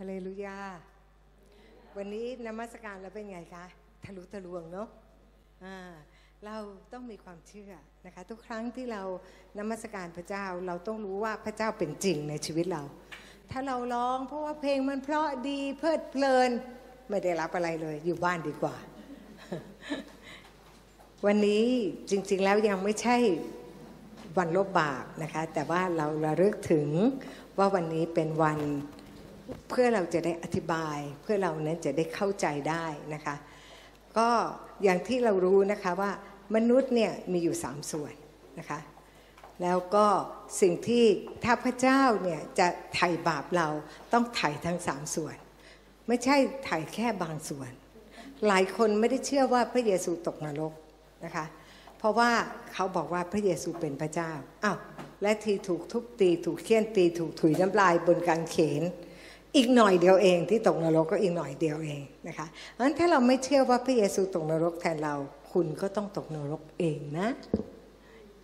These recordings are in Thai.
ฮาเลลูยา วันนี้นมัสการเราเป็นไงคะ ทะลุทะลวงเนาะอ่าเราต้องมีความเชื่อนะคะ ทุกครั้งที่เรานมัสการพระเจ้าเราต้องรู้ว่าพระเจ้าเป็นจริงในชีวิตเรา ถ้าเราร้องเพราะว่าเพลงมันเพราะดีเพลิดเพลินไม่ได้รับอะไรเลย อยู่บ้านดีกว่า วันนี้จริง ๆ แล้วยังไม่ใช่วันลบบาปนะคะ แต่ว่าเราระลึกถึงว่าวันนี้เป็นวัน เพื่อเราจะได้อธิบายเพื่อเรานั้นจะได้เข้าใจได้นะคะ ก็อย่างที่เรารู้นะคะว่ามนุษย์เนี่ยมีอยู่สามส่วนนะคะแล้วก็สิ่งที่ถ้าพระเจ้าเนี่ยจะไถ่บาปเราต้องไถ่ทั้งสามส่วน ไม่ใช่ไถ่แค่บางส่วน หลายคนไม่ได้เชื่อว่าพระเยซูตกนรกนะคะ เพราะว่าเขาบอกว่าพระเยซูเป็นพระเจ้าอ้าวและทีถูกทุบตีถูกเคี่ยนตีถูกถุยน้ำลายบนกางเขน อีกหน่อยเดียวเองที่ตกนรกก็อีกหน่อยเดียวเองนะคะเพราะฉะนั้นถ้าเราไม่เชื่อว่าพระเยซูตกนรกแทนเรา คุณก็ต้องตกนรกเองนะ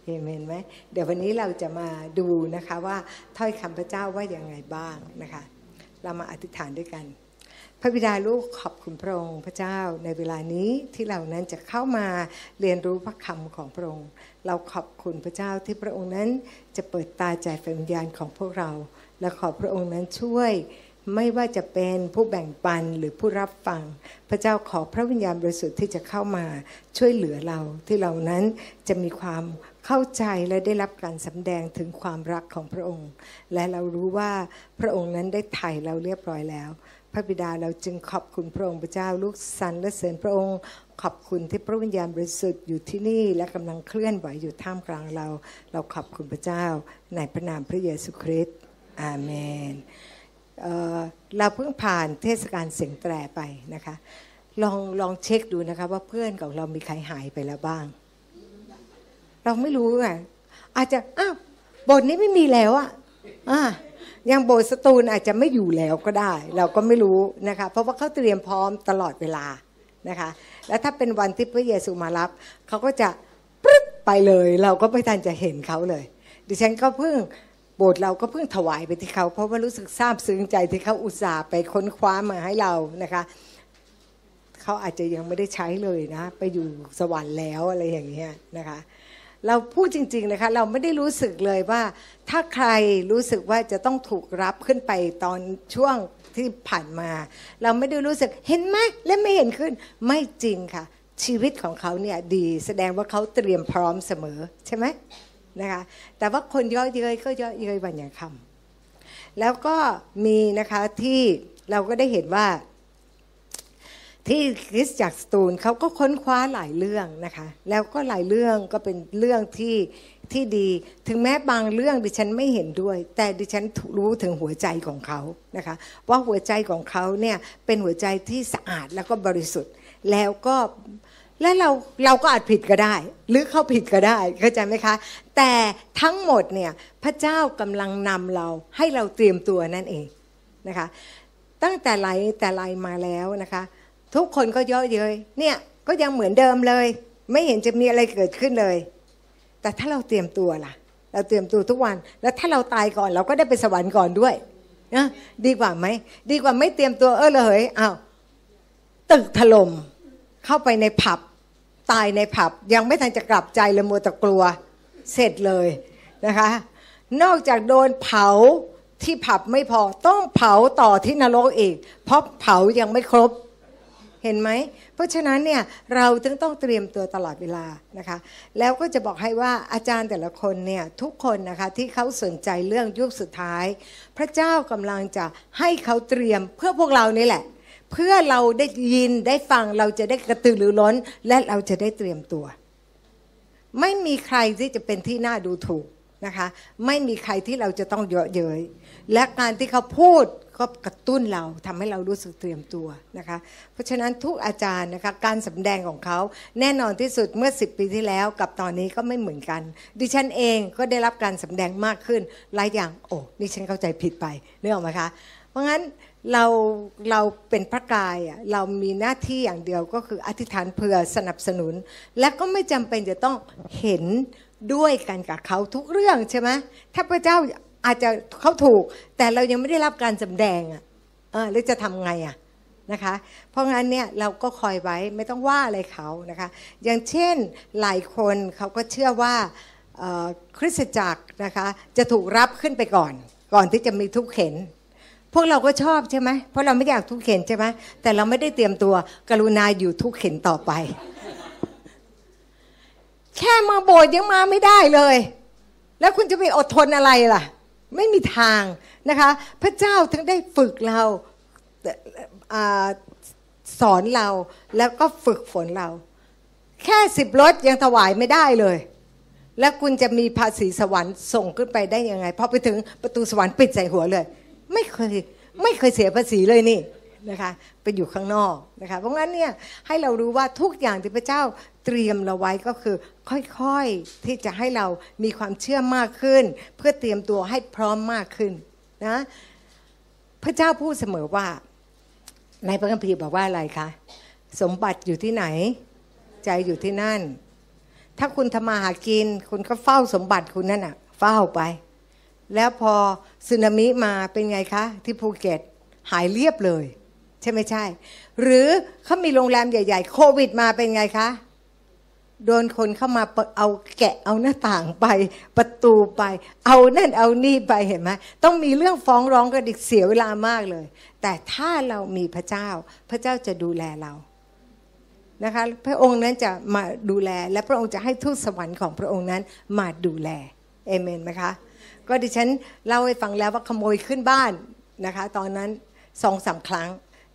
เอเมนไหมเดี๋ยววันนี้เราจะมาดูนะคะว่าถ้อยคำพระเจ้าว่าอย่างไงบ้างนะคะ เรามาอธิษฐานด้วยกัน พระบิดาลูกขอบคุณพระองค์พระเจ้าในเวลานี้ที่เรานั้นจะเข้ามาเรียนรู้พระคำของพระองค์ เราขอบคุณพระเจ้าที่พระองค์นั้นจะเปิดตาใจแฝงวิญญาณของพวกเรา และขอพระองค์นั้นช่วย ไม่ว่าจะเป็นผู้แบ่งปันหรือผู้รับฟัง พระเจ้าขอพระวิญญาณบริสุทธิ์ที่จะเข้ามาช่วยเหลือเราที่เรานั้นจะมีความเข้าใจและได้รับการสำแดงถึงความรักของพระองค์ และเรารู้ว่าพระองค์นั้นได้ไถ่เราเรียบร้อยแล้ว พระบิดาเราจึงขอบคุณพระองค์พระเจ้าลูกสันและเสริญพระองค์ ขอบคุณที่พระวิญญาณบริสุทธิ์อยู่ที่นี่และกำลังเคลื่อนไหวอยู่ท่ามกลางเรา เราขอบคุณพระเจ้าในพระนามพระเยซูคริสต์อาเมน เเราเพิ่งผ่านเทศกาลเสียงแตรไปนะคะ ลองลองเช็คดูนะคะ ว่าเพื่อนของเรามีใครหายไปแล้วบ้าง เราไม่รู้ไงอาจจะอ้าวบทนี้ไม่มีแล้วอะอะยังโบสถ์สตูลอาจจะไม่อยู่แล้วก็ได้ เราก็ไม่รู้นะคะ เพราะว่าเขาเตรียมพร้อมตลอดเวลานะคะ แล้วถ้าเป็นวันที่พระเยซูมารับเขาก็จะปึ๊บไปเลย เราก็ไม่ทันจะเห็นเขาเลย ดิฉันก็เพิ่ง โบสถ์เราก็เพิ่งถวายไปที่เขา เพราะว่ารู้สึกซาบซึ้งใจที่เขาอุตส่าห์ไปค้นคว้ามาให้เรานะคะเขาอาจจะยังไม่ได้ใช้เลยนะไปอยู่สวรรค์แล้วอะไรอย่างเงี้ยนะคะเราพูดจริง ๆนะคะ เราไม่ได้รู้สึกเลยว่า ถ้าใครรู้สึกว่าจะต้องถูกรับขึ้นไปตอนช่วงที่ผ่านมา เราไม่ได้รู้สึกเห็นไหมและไม่เห็นขึ้นไม่จริงค่ะ ชีวิตของเขาเนี่ยดีแสดงว่าเขาเตรียมพร้อมเสมอใช่ไหม นะคะ แต่ว่าคนย่อเย้ยก็ย่อเย้ยวันอย่างคำแล้วก็มีนะคะที่เราก็ได้เห็นว่า ที่คริสจักสตูลเขาก็ค้นคว้าหลายเรื่องนะคะ แล้วก็หลายเรื่องก็เป็นเรื่องที่ที่ดี ถึงแม้บางเรื่องดิฉันไม่เห็นด้วย แต่ดิฉันรู้ถึงหัวใจของเขานะคะว่าหัวใจของเขาเนี่ยเป็นหัวใจที่สะอาดแล้วก็บริสุทธิ์ แล้วก็ และเราเราก็อาจผิดก็ได้ หรือเขาผิดก็ได้เข้าใจไหมคะ แต่ทั้งหมดเนี่ยพระเจ้ากำลังนำเราให้เราเตรียมตัวนั่นเองนะคะ ตั้งแต่ไหลแต่ไหลมาแล้วนะคะ ทุกคนก็เยอะเย้ยเนี่ยก็ยังเหมือนเดิมเลย ไม่เห็นจะมีอะไรเกิดขึ้นเลย แต่ถ้าเราเตรียมตัวล่ะ เราเตรียมตัวทุกวัน แล้วถ้าเราตายก่อนเราก็ได้ไปสวรรค์ก่อนด้วยนะดีกว่าไหมดีกว่าไม่เตรียมตัวเออเลยอ้าวตึกถล่ม เข้าไปในผับตายในผับ ยังไม่ทันจะกลับใจเลยมัวแต่กลัวเสร็จเลยนะคะ นอกจากโดนเผาที่ผับไม่พอต้องเผาต่อที่นรกอีก เพราะเผายังไม่ครบเห็นไหม เพราะฉะนั้นเนี่ยเราจึงต้องเตรียมตัวตลอดเวลานะคะ แล้วก็จะบอกให้ว่าอาจารย์แต่ละคนเนี่ยทุกคนนะคะที่เขาสนใจเรื่องยุคสุดท้าย พระเจ้ากำลังจะให้เขาเตรียมเพื่อพวกเรานี่แหละ เพื่อเราได้ยินได้ฟังเราจะได้กระตือรือร้น และเราจะได้เตรียมตัว ไม่มีใครที่จะเป็นที่น่าดูถูกนะคะ ไม่มีใครที่เราจะต้องเยอะเย้ยและการที่เขาพูดก็กระตุ้นเราทำให้เรารู้สึกเตรียมตัวนะคะ เพราะฉะนั้นทุกอาจารย์นะคะการสำแดงของเขาแน่นอนที่สุดเมื่อ 10 ปีที่แล้วกับตอนนี้ก็ไม่เหมือนกัน ดิฉันเองก็ได้รับการสำแดงมากขึ้นหลายอย่างโอ้นี่ฉันเข้าใจผิดไปนึกออกไหมคะ เพราะงั้น เราเราเป็นพระกายอะเรามีหน้าที่อย่างเดียวก็คืออธิษฐานเพื่อสนับสนุน และก็ไม่จำเป็นจะต้องเห็นด้วยกันกับเขาทุกเรื่องใช่ไหมถ้าพระเจ้าอาจจะเขาถูก แต่เรายังไม่ได้รับการสำแดงอะเออหรือจะทำไงอะนะคะ เพราะงั้นเนี่ยเราก็คอยไว้ไม่ต้องว่าอะไรเขานะคะ อย่างเช่นหลายคนเขาก็เชื่อว่าคริสตจักรนะคะจะถูกรับขึ้นไปก่อน ก่อนที่จะมีทุกเข็น พวกเราก็ชอบใช่ไหมเพราะเราไม่อยากทุกเข็นใช่ไหมแต่เราไม่ได้เตรียมตัวกรุณาอยู่ทุกเข็นต่อไป แค่มาโบสถ์ยังมาไม่ได้เลย แล้วคุณจะไปอดทนอะไรล่ะ ไม่มีทางนะคะ พระเจ้าทั้งได้ฝึกเราสอนเราแล้วก็ฝึกฝนเรา แค่สิบรถยังถวายไม่ได้เลย แล้วคุณจะมีภาษีสวรรค์ส่งขึ้นไปได้ยังไงพอไปถึงประตูสวรรค์ปิดใส่หัวเลย ไม่เคยไม่เคยเสียภาษีเลยนี่นะคะไปอยู่ข้างนอกนะคะเพราะงั้นเนี่ยให้เรารู้ว่าทุกอย่างที่พระเจ้าเตรียมเราไว้ก็คือค่อยๆที่จะให้เรามีความเชื่อมากขึ้น เพื่อเตรียมตัวให้พร้อมมากขึ้นนะพระเจ้าพูดเสมอว่าในพระคัมภีร์บอกว่าอะไรคะสมบัติอยู่ที่ไหน ใจอยู่ที่นั่น ถ้าคุณทำมาหากิน คุณก็เฝ้าสมบัติคุณนั่นอะเฝ้าไป แล้วพอสึนามิมาเป็นไงคะ ที่ภูเก็ตหายเรียบเลย ใช่ไม่ใช่ หรือเขามีโรงแรมใหญ่ ๆ โควิดมาเป็นไงคะ โดนคนเข้ามาเอาแกะเอาหน้าต่างไปประตูไป เอานั่นเอานี่ไปเห็นไหมต้องมีเรื่องฟ้องร้องกันอีกเสียเวลามากเลย แต่ถ้าเรามีพระเจ้า พระเจ้าจะดูแลเรานะคะพระองค์นั้นจะมาดูแล และพระองค์จะให้ทูตสวรรค์ของพระองค์นั้นมาดูแลเอเมนไหมคะ ก็ดิฉันเล่าให้ฟังแล้วว่าขโมยขึ้นบ้านนะคะ ตอนนั้นสองสาครั้ง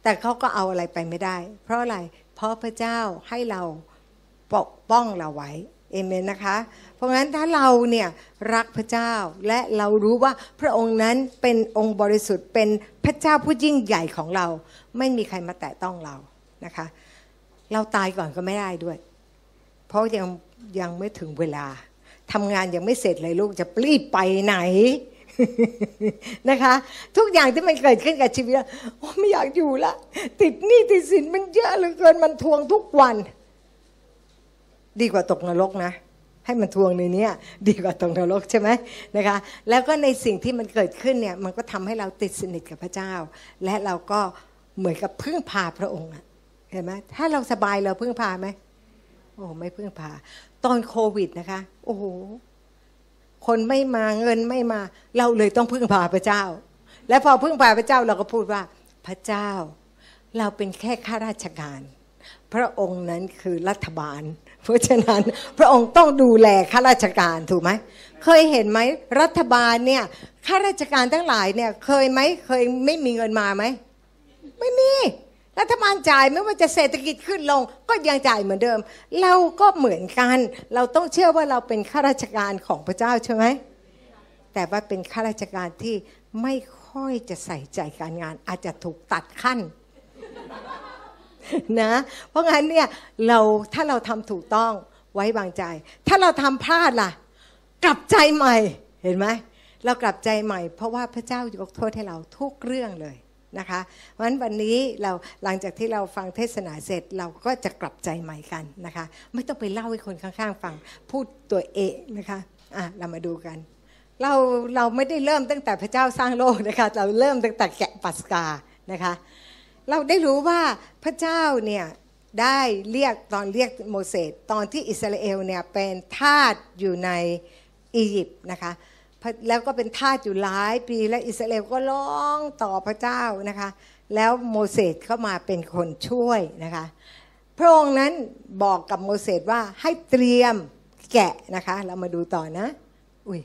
แต่เขาก็เอาอะไรไปไม่ได้ เพราะอะไรเพราะพระเจ้าให้เราปกป้องเราไว้เอเมนนะคะ เพราะงั้นถ้าเราเนี่ยรักพระเจ้าและเรารู้ว่าพระองค์นั้นเป็นองค์บริสุทธิ์เป็นพระเจ้าผู้ยิ่งใหญ่ของเรา ไม่มีใครมาแตะต้องเรานะคะ เราตายก่อนก็ไม่ได้ด้วย เพราะยังยังไม่ถึงเวลา ทำงานยังไม่เสร็จเลยลูกจะรีบไปไหนนะคะ ทุกอย่างที่มันเกิดขึ้นกับชีวิตโอ้ไม่อยากอยู่ละ ติดหนี้ติดสินมันเยอะเหลือเกินมันทวงทุกวัน ดีกว่าตกนรกนะ ให้มันทวงในนี้ดีกว่าตรงนรกใช่ไหมนะคะ แล้วก็ในสิ่งที่มันเกิดขึ้นเนี่ย มันก็ทำให้เราติดสนิทกับพระเจ้า และเราก็เหมือนกับพึ่งพาพระองค์เห็นไหมถ้าเราสบายเราพึ่งพาไหม โอ้ไม่พึ่งพา ตอนโควิดนะคะ โอ้โหคนไม่มาเงินไม่มา เราเลยต้องพึ่งพาพระเจ้า และพอพึ่งพาพระเจ้าเราก็พูดว่าพระเจ้า เราเป็นแค่ข้าราชการ พระองค์นั้นคือรัฐบาล เพราะฉะนั้นพระองค์ต้องดูแลข้าราชการถูกไหมเคยเห็นไหมรัฐบาลเนี่ยข้าราชการทั้งหลายเนี่ย เคยไหมเคยไม่มีเงินมาไหมไม่มี รัฐบาลจ่ายไม่ว่าจะเศรษฐกิจขึ้นลงก็ยังจ่ายเหมือนเดิม เราก็เหมือนกัน เราต้องเชื่อว่าเราเป็นข้าราชการของพระเจ้าใช่ไหมแต่ว่าเป็นข้าราชการที่ไม่ค่อยจะใส่ใจการงาน อาจจะถูกตัดขั้นนะเพราะงั้นเนี่ยเราถ้าเราทำถูกต้องไว้วางใจ ถ้าเราทำพลาดล่ะ กลับใจใหม่เห็นไหมเรากลับใจใหม่ เพราะว่าพระเจ้ายกโทษให้เราทุกเรื่องเลย นะคะ เพราะฉะนั้นวันนี้เราหลังจากที่เราฟังเทศนาเสร็จเราก็จะกลับใจใหม่กันนะคะ ไม่ต้องไปเล่าให้คนข้างๆฟังพูดตัวเองนะคะอะเรามาดูกันเราเราไม่ได้เริ่มตั้งแต่พระเจ้าสร้างโลกนะคะเราเริ่มตั้งแต่แกะปัสกานะคะเราได้รู้ว่าพระเจ้าเนี่ยได้เรียกตอนเรียกโมเสสตอนที่อิสราเอลเนี่ยเป็นทาสอยู่ในอียิปต์นะคะ แล้วก็เป็นทาสอยู่หลายปีและอิสราเอลก็ร้องต่อพระเจ้านะคะ แล้วโมเสสเข้ามาเป็นคนช่วยนะคะ พระองค์นั้นบอกกับโมเสสว่าให้เตรียมแกะนะคะ เรามาดูต่อนะ อุ้ย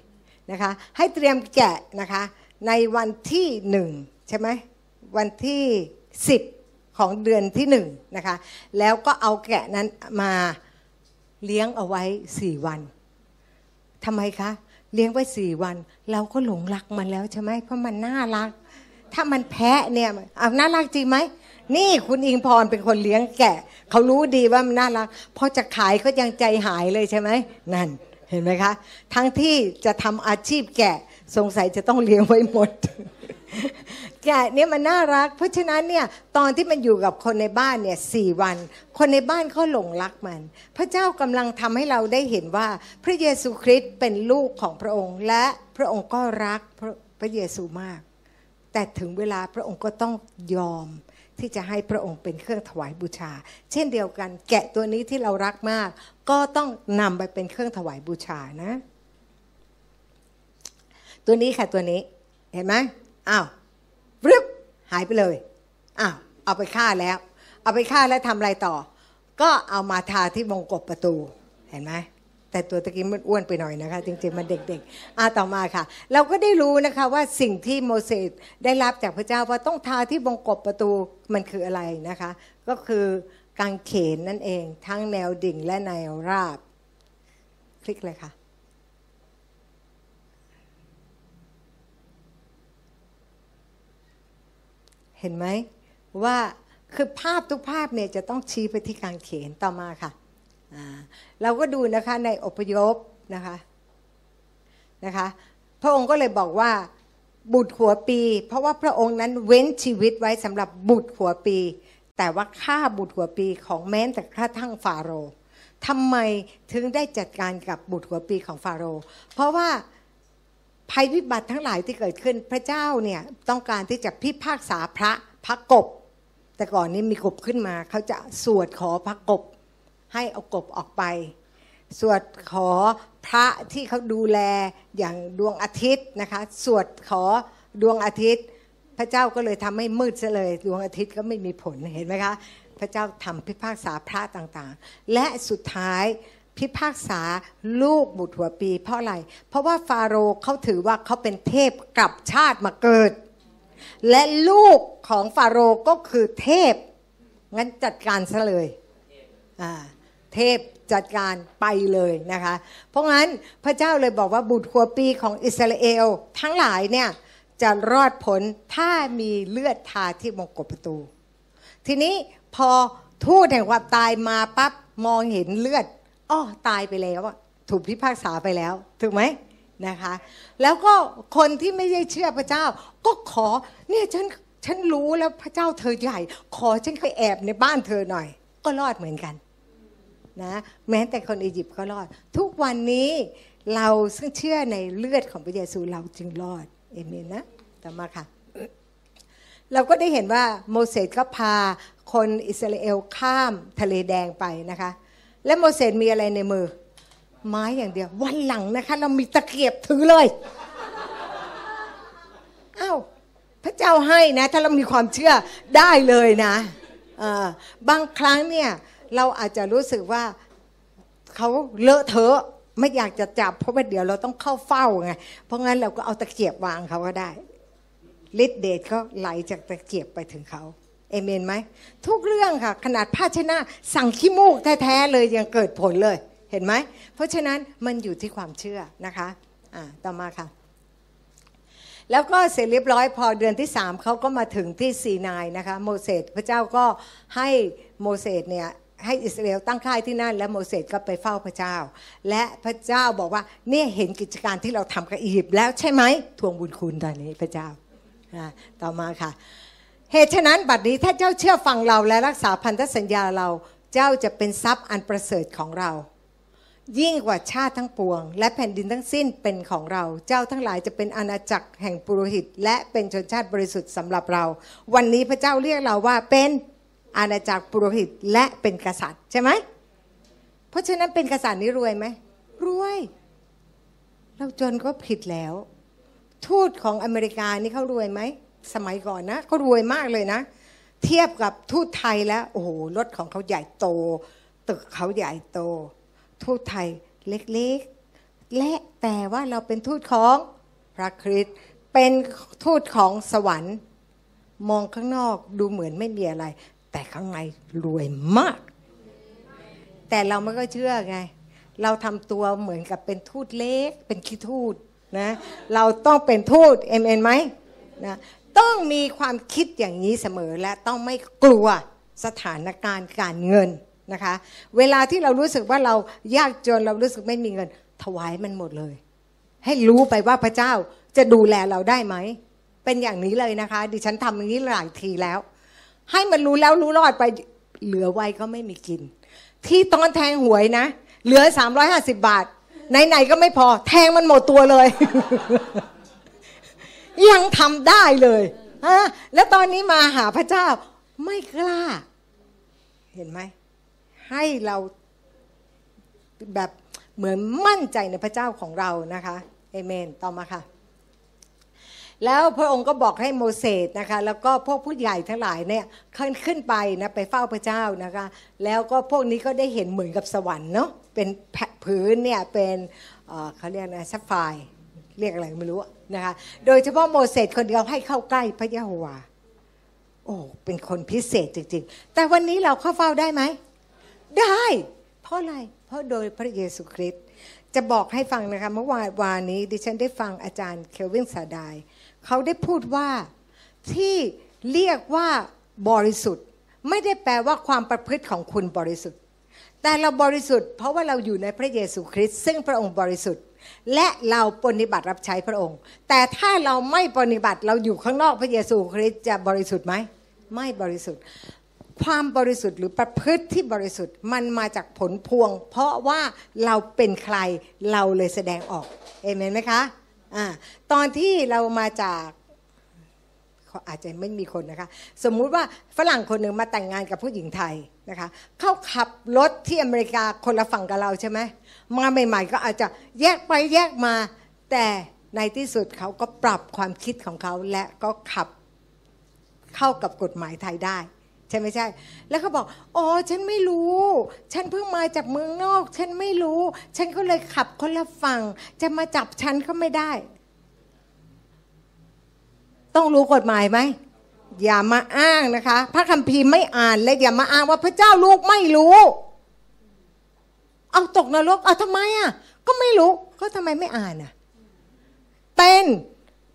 นะคะ ให้เตรียมแกะนะคะ ในวันที่หนึ่งใช่ไหมวันที่สิบของเดือนที่หนึ่งนะคะ แล้วก็เอาแกะนั้นมาเลี้ยงเอาไว้สี่วันทำไมคะเเลี้ยงไว้สี่วัน เราก็หลงรักมันแล้วใช่ไหมเพราะมันน่ารัก ถ้ามันแพ้เนี่ยเอาน่ารักจริงไหมนี่คุณอิงพรเป็นคนเลี้ยงแกะเขารู้ดีว่ามันน่ารักพอจะขายก็ยังใจหายเลยใช่ไหมนั่นเห็นไหมคะ ทั้งที่จะทำอาชีพแกะสงสัยจะต้องเลี้ยงไว้หมด แกะเนี่ยมันน่ารัก เพราะฉะนั้นเนี่ยตอนที่มันอยู่กับคนในบ้านเนี่ยสี่วัน คนในบ้านเขาหลงรักมัน พระเจ้ากำลังทำให้เราได้เห็นว่าพระเยซูคริสต์เป็นลูกของพระองค์ และพระองค์ก็รักพระพระเยซูมาก แต่ถึงเวลาพระองค์ก็ต้องยอมที่จะให้พระองค์เป็นเครื่องถวายบูชา เช่นเดียวกัน แกะตัวนี้ที่เรารักมาก ก็ต้องนำไปเป็นเครื่องถวายบูชานะ ตัวนี้ค่ะตัวนี้เห็นไหม อ้าวรึบหายไปเลยอ้าวเอาไปฆ่าแล้ว เอาไปฆ่าแล้วทำอะไรต่อ ก็เอามาทาที่วงกบประตูเห็นไหมแต่ตัวตะกี้มันอ้วนไปหน่อยนะคะ จริงๆมันเด็กๆอ่าต่อมาค่ะ เราก็ได้รู้นะคะว่าสิ่งที่โมเสสได้รับจากพระเจ้าว่าต้องทาที่วงกบประตูมันคืออะไรนะคะ ก็คือกางเขนนั่นเอง ทั้งแนวดิ่งและแนวราบ คลิกเลยค่ะ เห็นไหมว่าคือภาพทุกภาพเนี่ยจะต้องชี้ไปที่กางเขนต่อมาค่ะเราก็ดูนะคะในอพยพนะคะนะคะพระองค์ก็เลยบอกว่าบุตรหัวปี เพราะว่าพระองค์นั้นเว้นชีวิตไว้สำหรับบุตรหัวปี แต่ว่าฆ่าบุตรหัวปีของแม้แต่กระทั่งฟาโรห์ทำไมถึงได้จัดการกับบุตรหัวปีของฟาโรห์เพราะว่า ภัยพิบัติทั้งหลายที่เกิดขึ้นพระเจ้าเนี่ยต้องการที่จะพิพากษาพระพระกบ แต่ก่อนนี้มีกบขึ้นมาเขาจะสวดขอพระกบ ให้เอากบออกไป สวดขอพระที่เขาดูแลอย่างดวงอาทิตย์นะคะ สวดขอดวงอาทิตย์ พระเจ้าก็เลยทำให้มืดซะเลย ดวงอาทิตย์ก็ไม่มีผลเห็นไหมคะพระเจ้าทำพิพากษาพระต่างๆ และสุดท้าย พิพากษาลูกบุตรหัวปี เพราะอะไร เพราะว่าฟาโรห์เขาถือว่าเขาเป็นเทพกลับชาติมาเกิด และลูกของฟาโรห์ก็คือเทพ งั้นจัดการซะเลยเทพจัดการไปเลยนะคะ เพราะงั้นพระเจ้าเลยบอกว่าบุตรหัวปีของอิสราเอลทั้งหลายเนี่ยจะรอดผลถ้ามีเลือดทาที่มงกบประตู ทีนี้พอทูตแห่งความตายมาปั๊บมองเห็นเลือด อ้อตายไปแล้วถูกพิพากษาไปแล้ว ถูกไหมนะคะ แล้วก็คนที่ไม่ได้เชื่อพระเจ้า ก็ขอเนี่ยฉันฉันรู้แล้วพระเจ้าเธอใหญ่ ขอฉันไปแอบในบ้านเธอหน่อย ก็รอดเหมือนกันนะแม้แต่คนอียิปต์ก็รอด ทุกวันนี้เราซึ่งเชื่อในเลือดของพระเยซูเราจึงรอดเอเมนนะต่อมาค่ะ เราก็ได้เห็นว่าโมเสสก็พาคนอิสราเอลข้ามทะเลแดงไปนะคะ และโมเสสมีอะไรในมือ ไม้อย่างเดียว วันหลังนะคะ เรามีตะเกียบถือเลยอา้าวพระเจ้าให้นะ ถ้าเรามีความเชื่อได้เลยนะบางครั้งเนี่ยเราอาจจะรู้สึกว่าเขาเลอะเทอะไม่อยากจะจับเพราะว่าเดี๋ยวเราต้องเข้าเฝ้าไงเพราะงั้นเราก็เอาตะเกียบวางเขาก็ได้ฤทธิเดชก็ไหลจากตะเกียบไปถึงเขา เอเมนไหมทุกเรื่องค่ะ ขนาดภาชนะสั่งขี้มูกแท้ๆเลยยังเกิดผลเลยเห็นไหม เพราะฉะนั้นมันอยู่ที่ความเชื่อนะคะอ่าต่อมาค่ะ แล้วก็เสร็จเรียบร้อยพอเดือนที่สามเขาก็มาถึงที่ซีนายนะคะโมเสสพระเจ้าก็ให้โมเสสเนี่ยให้อิสราเอลตั้งค่ายที่นั่น และโมเสสก็ไปเฝ้าพระเจ้า และพระเจ้าบอกว่าเนี่ยเห็นกิจการที่เราทำกับอียิปต์แล้วใช่ไหมทวงบุญคุณตอนนี้พระเจ้าต่อมาค่ะ เหตุฉะนั้นบัดนี้ถ้าเจ้าเชื่อฟังเราและรักษาพันธสัญญาเรา เจ้าจะเป็นทรัพย์อันประเสริฐของเรา ยิ่งกว่าชาติทั้งปวง และแผ่นดินทั้งสิ้นเป็นของเรา เจ้าทั้งหลายจะเป็นอาณาจักรแห่งปุโรหิต และเป็นชนชาติบริสุทธิ์สำหรับเรา วันนี้พระเจ้าเรียกเราว่าเป็นอาณาจักรปุโรหิตและเป็นกษัตริย์ใช่ไหมเพราะฉะนั้นเป็นกษัตริย์นี่รวยไหมรวย เราจนก็ผิดแล้ว ทูตของอเมริกานี่เขารวยไหม สมัยก่อนนะเขารวยมากเลยนะ เทียบกับทูตไทยแล้วโอ้โหรถของเขาใหญ่โต ตึกเขาใหญ่โต ทูตไทยเล็กๆ และแต่ว่าเราเป็นทูตของพระคริสต์เป็นทูตของสวรรค์ มองข้างนอกดูเหมือนไม่มีอะไร แต่ข้างในรวยมาก แต่เราไม่ก็เชื่อไง เราทำตัวเหมือนกับเป็นทูตเล็ก เป็นขี้ทูตนะ เราต้องเป็นทูตเอ็มเอ็นไหมนะ ต้องมีความคิดอย่างนี้เสมอและต้องไม่กลัวสถานการณ์การเงินนะคะ เวลาที่เรารู้สึกว่าเรายากจนเรารู้สึกไม่มีเงิน ถวายมันหมดเลย ให้รู้ไปว่าพระเจ้าจะดูแลเราได้ไหม เป็นอย่างนี้เลยนะคะ ดิฉันทำอย่างนี้หลายทีแล้ว ให้มันรู้แล้วรู้รอดไปเหลือไว้ก็ไม่มีกิน ที่ตอนแทงหวยนะ เหลือสามร้อยห้าสิบบาทไหนๆก็ไม่พอ แทงมันหมดตัวเลย ยังทำได้เลยฮะแล้วตอนนี้มาหาพระเจ้าไม่กล้า เห็นไหม ให้เราแบบเหมือนมั่นใจในพระเจ้าของเรานะคะเอเมน ต่อมาค่ะ แล้วพระองค์ก็บอกให้โมเสสนะคะ แล้วก็พวกผู้ใหญ่ทั้งหลายเนี่ยขึ้นขึ้นไปนะไปเฝ้าพระเจ้านะคะ แล้วก็พวกนี้ก็ได้เห็นเหมือนกับสวรรค์เนาะเป็นผืนเนี่ยเป็นเเขาเรียกนะซัฟไฟ เรียกอะไรไม่รู้นะคะ โดยเฉพาะโมเสสคนเดียวให้เข้าใกล้พระยะโฮวา โอ้เป็นคนพิเศษจริง ๆ แต่วันนี้เราเข้าเฝ้าได้ไหม ได้ เพราะอะไร เพราะโดยพระเยซูคริสต์จะบอกให้ฟังนะคะเมื่อวานวานี้ ดิฉันได้ฟังอาจารย์เคลวินซาดายเขาได้พูดว่าที่เรียกว่าบริสุทธิ์ ไม่ได้แปลว่าความประพฤติของคุณบริสุทธิ์ แต่เราบริสุทธิ์เพราะว่าเราอยู่ในพระเยซูคริสต์ซึ่งพระองค์บริสุทธิ์ และเราปฏิบัติรับใช้พระองค์ แต่ถ้าเราไม่ปฏิบัติเราอยู่ข้างนอกพระเยซูคริสต์จะบริสุทธิ์ไหมไม่บริสุทธิ์ ความบริสุทธิ์หรือประพฤติที่บริสุทธิ์มันมาจากผลพวง เพราะว่าเราเป็นใครเราเลยแสดงออกเอเมนไหมคะอ่าตอนที่เรามาจากเขาอาจจะไม่มีคนนะคะ สมมุติว่าฝรั่งคนหนึ่งมาแต่งงานกับผู้หญิงไทยนะคะ เขาขับรถที่อเมริกาคนละฝั่งกับเราใช่ไหม มาใหม่ ๆ ก็อาจจะแยกไปแยกมา แต่ในที่สุดเขาก็ปรับความคิดของเขาและก็ขับเข้ากับกฎหมายไทยได้ใช่ไม่ใช่ แล้วเขาบอก อ๋อ ฉันไม่รู้ ฉันเพิ่งมาจากเมืองนอก ฉันไม่รู้ ฉันก็เลยขับคนละฝั่ง จะมาจับฉันก็ไม่ได้ ต้องรู้กฎหมายไหม อย่ามาอ้างนะคะ พระคัมภีร์ไม่อ่านและอย่ามาอ้างว่าพระเจ้าลูกไม่รู้ เอาตกนรกเอาทำไมอะ ก็ไม่รู้ก็ทำไมไม่อ่านอะ เป็น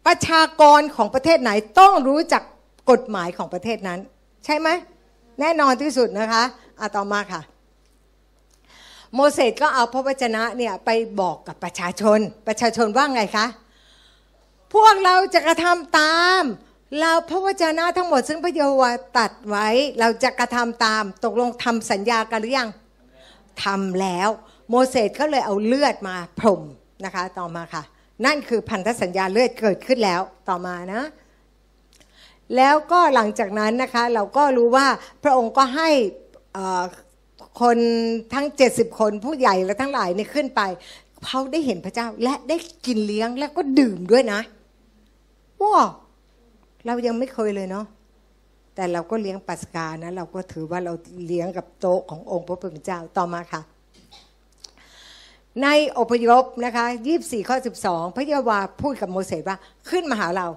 ประชากรของประเทศไหนต้องรู้จักกฎหมายของประเทศนั้น ใช่ไหมแน่นอนที่สุดนะคะอะต่อมาค่ะ โมเสสก็เอาพระวจนะเนี่ยไปบอกกับประชาชน ประชาชนว่าไงคะพวกเราจะกระทำตามเราพระวจนะทั้งหมดซึ่งพระเยโฮวาตัดไว้ เราจะกระทำตามตกลงทำสัญญากันหรือยัง ทำแล้ว โมเสสก็เลยเอาเลือดมาพรมนะคะ ต่อมาค่ะ นั่นคือพันธสัญญาเลือดเกิดขึ้นแล้วต่อมานะแล้วก็หลังจากนั้นนะคะ เราก็รู้ว่าพระองค์ก็ให้คนทั้ง 70 คนผู้ใหญ่และทั้งหลายเนี่ยขึ้นไปเขาได้เห็นพระเจ้าและได้กินเลี้ยงแล้วก็ดื่มด้วยนะว้าเรายังไม่เคยเลยเนาะ แต่เราก็เลี้ยงปัสกานะเราก็ถือว่าเราเลี้ยงกับโต๊ะขององค์พระผู้เป็นเจ้าต่อมาค่ะ ในอพยพนะคะ24ข้อ12 พระเยาว์วาพูดกับโมเสสว่าขึ้นมาหาเรา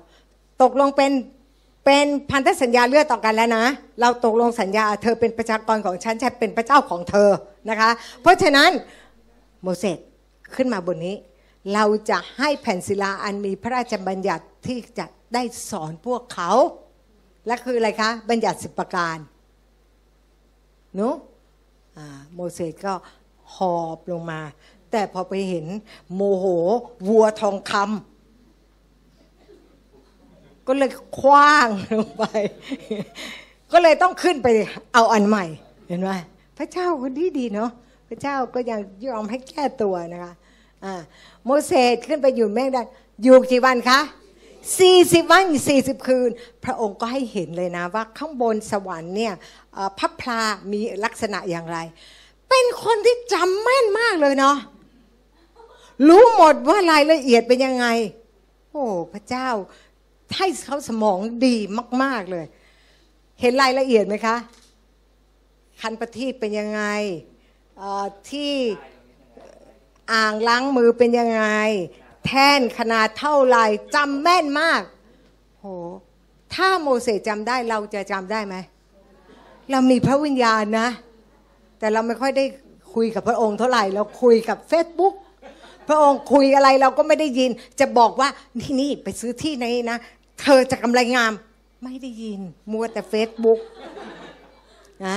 ตกลงเป็นเป็นพันธสัญญาเลือดต่อกันแล้วนะ เราตกลงสัญญา เธอเป็นประชากรของฉันฉันเป็นพระเจ้าของเธอนะคะ เพราะฉะนั้นโมเสสขึ้นมาบนนี้ เราจะให้แผ่นศิลาอันมีพระราชบัญญัติที่จะได้สอนพวกเขา และคืออะไรคะ บัญญัติสิบประการเนุโมเสสก็หอบลงมา แต่พอไปเห็นโมโหวัวทองคำก็เลยคว้างลงไป ก็เลยต้องขึ้นไปเอาอันใหม่ เห็นไหมพระเจ้าคนดีดีเนาะพระเจ้าก็ยังยอมให้แก้ตัวนะคะอ่าโมเสสขึ้นไปอยู่แม่งได้อยู่กี่วันคะ สี่สิบวันสี่สิบคืน พระองค์ก็ให้เห็นเลยนะว่าข้างบนสวรรค์เนี่ยพระพลามีลักษณะอย่างไร เป็นคนที่จำแม่นมากเลยเนาะรู้หมดว่ารายละเอียดเป็นยังไง โอ้พระเจ้าให้เขาสมองดีมาก ๆเลย เห็นรายละเอียดไหมคะ คันประทีปเป็นยังไงที่อ่างล้างมือเป็นยังไง แท่นขนาดเท่าไหร่จำแม่นมาก โห ถ้าโมเสสจำได้เราจะจำได้ไหม เรามีพระวิญญาณนะ แต่เราไม่ค่อยได้คุยกับพระองค์เท่าไหร่ เราคุยกับเฟซบุ๊กพระองค์คุยอะไรเราก็ไม่ได้ยิน จะบอกว่าที่นี่ไปซื้อที่ไหนนะ เธอจะกำไรงาม ไม่ได้ยิน มัวแต่เฟซบุ๊กนะ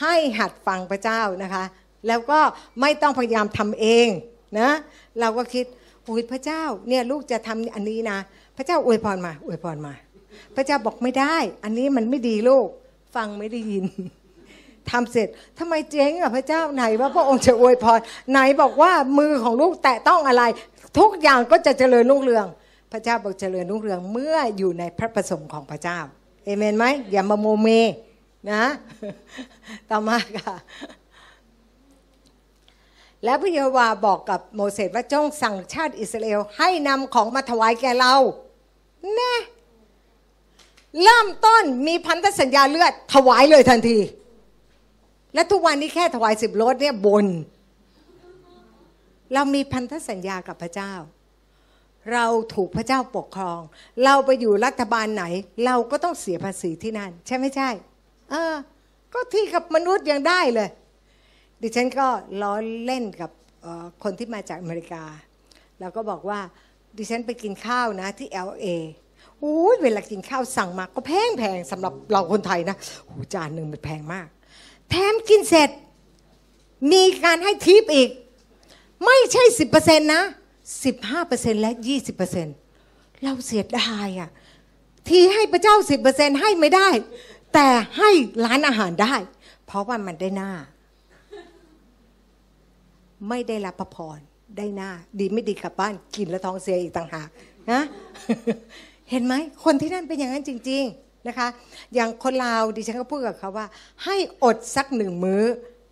ให้หัดฟังพระเจ้านะคะ แล้วก็ไม่ต้องพยายามทำเองนะ เราก็คิด อุ้ยพระเจ้าเนี่ยลูกจะทำอันนี้นะ พระเจ้าอวยพรมาอวยพรมา พระเจ้าบอกไม่ได้ อันนี้มันไม่ดีลูกฟังไม่ได้ยินทำเสร็จทำไมเจ๊งอะพระเจ้าไหนว่าพระองค์จะอวยพรไหนบอกว่ามือของลูกแตะต้องอะไร ทุกอย่างก็จะเจริญรุ่งเรือง พระเจ้าบอกเจริญรุ่งเรืองเมื่ออยู่ในพระประสงค์ของพระเจ้าเอเมนไหมอย่ามาโมเมนะต่อมาค่ะ แล้วพระเยโฮวาบอกกับโมเสสว่าจงสั่งชาติอิสราเอลให้นำของมาถวายแก่เราแน่เริ่มต้นมีพันธสัญญาเลือดถวายเลยทันที และทุกวันนี้แค่ถวายสิบรถเนี่ยบน เรามีพันธสัญญากับพระเจ้า เราถูกพระเจ้าปกครอง เราไปอยู่รัฐบาลไหน เราก็ต้องเสียภาษีที่นั่น ใช่ไม่ใช่ เออ ก็ที่กับมนุษย์ยังได้เลย ดิฉันก็ล้อเล่นกับคนที่มาจากอเมริกา แล้วก็บอกว่าดิฉันไปกินข้าวนะที่ LA อู้เวลากินข้าวสั่งมาก็แพงแพงสำหรับเราคนไทยนะหูจานหนึ่งมันแพงมาก แถมกินเสร็จ มีการให้ทิปอีก ไม่ใช่สิบเปอร์เซ็นต์นะสิบห้าเปอร์เซ็นต์และยี่สิบเปอร์เซ็นต์เราเสียดายอะ ทีให้พระเจ้าสิบเปอร์เซ็นต์ให้ไม่ได้ แต่ให้ร้านอาหารได้ เพราะว่ามันได้หน้า ไม่ได้รับพระพรได้หน้า ดีไม่ดีกลับบ้านกินแล้วท้องเสียอีกต่างหากนะเห็นไหมคนที่นั่นเป็นอย่างนั้นจริง ๆนะคะ อย่างคนลาวดิฉันก็พูดกับเขาว่า ให้อดสักหนึ่งมื้อ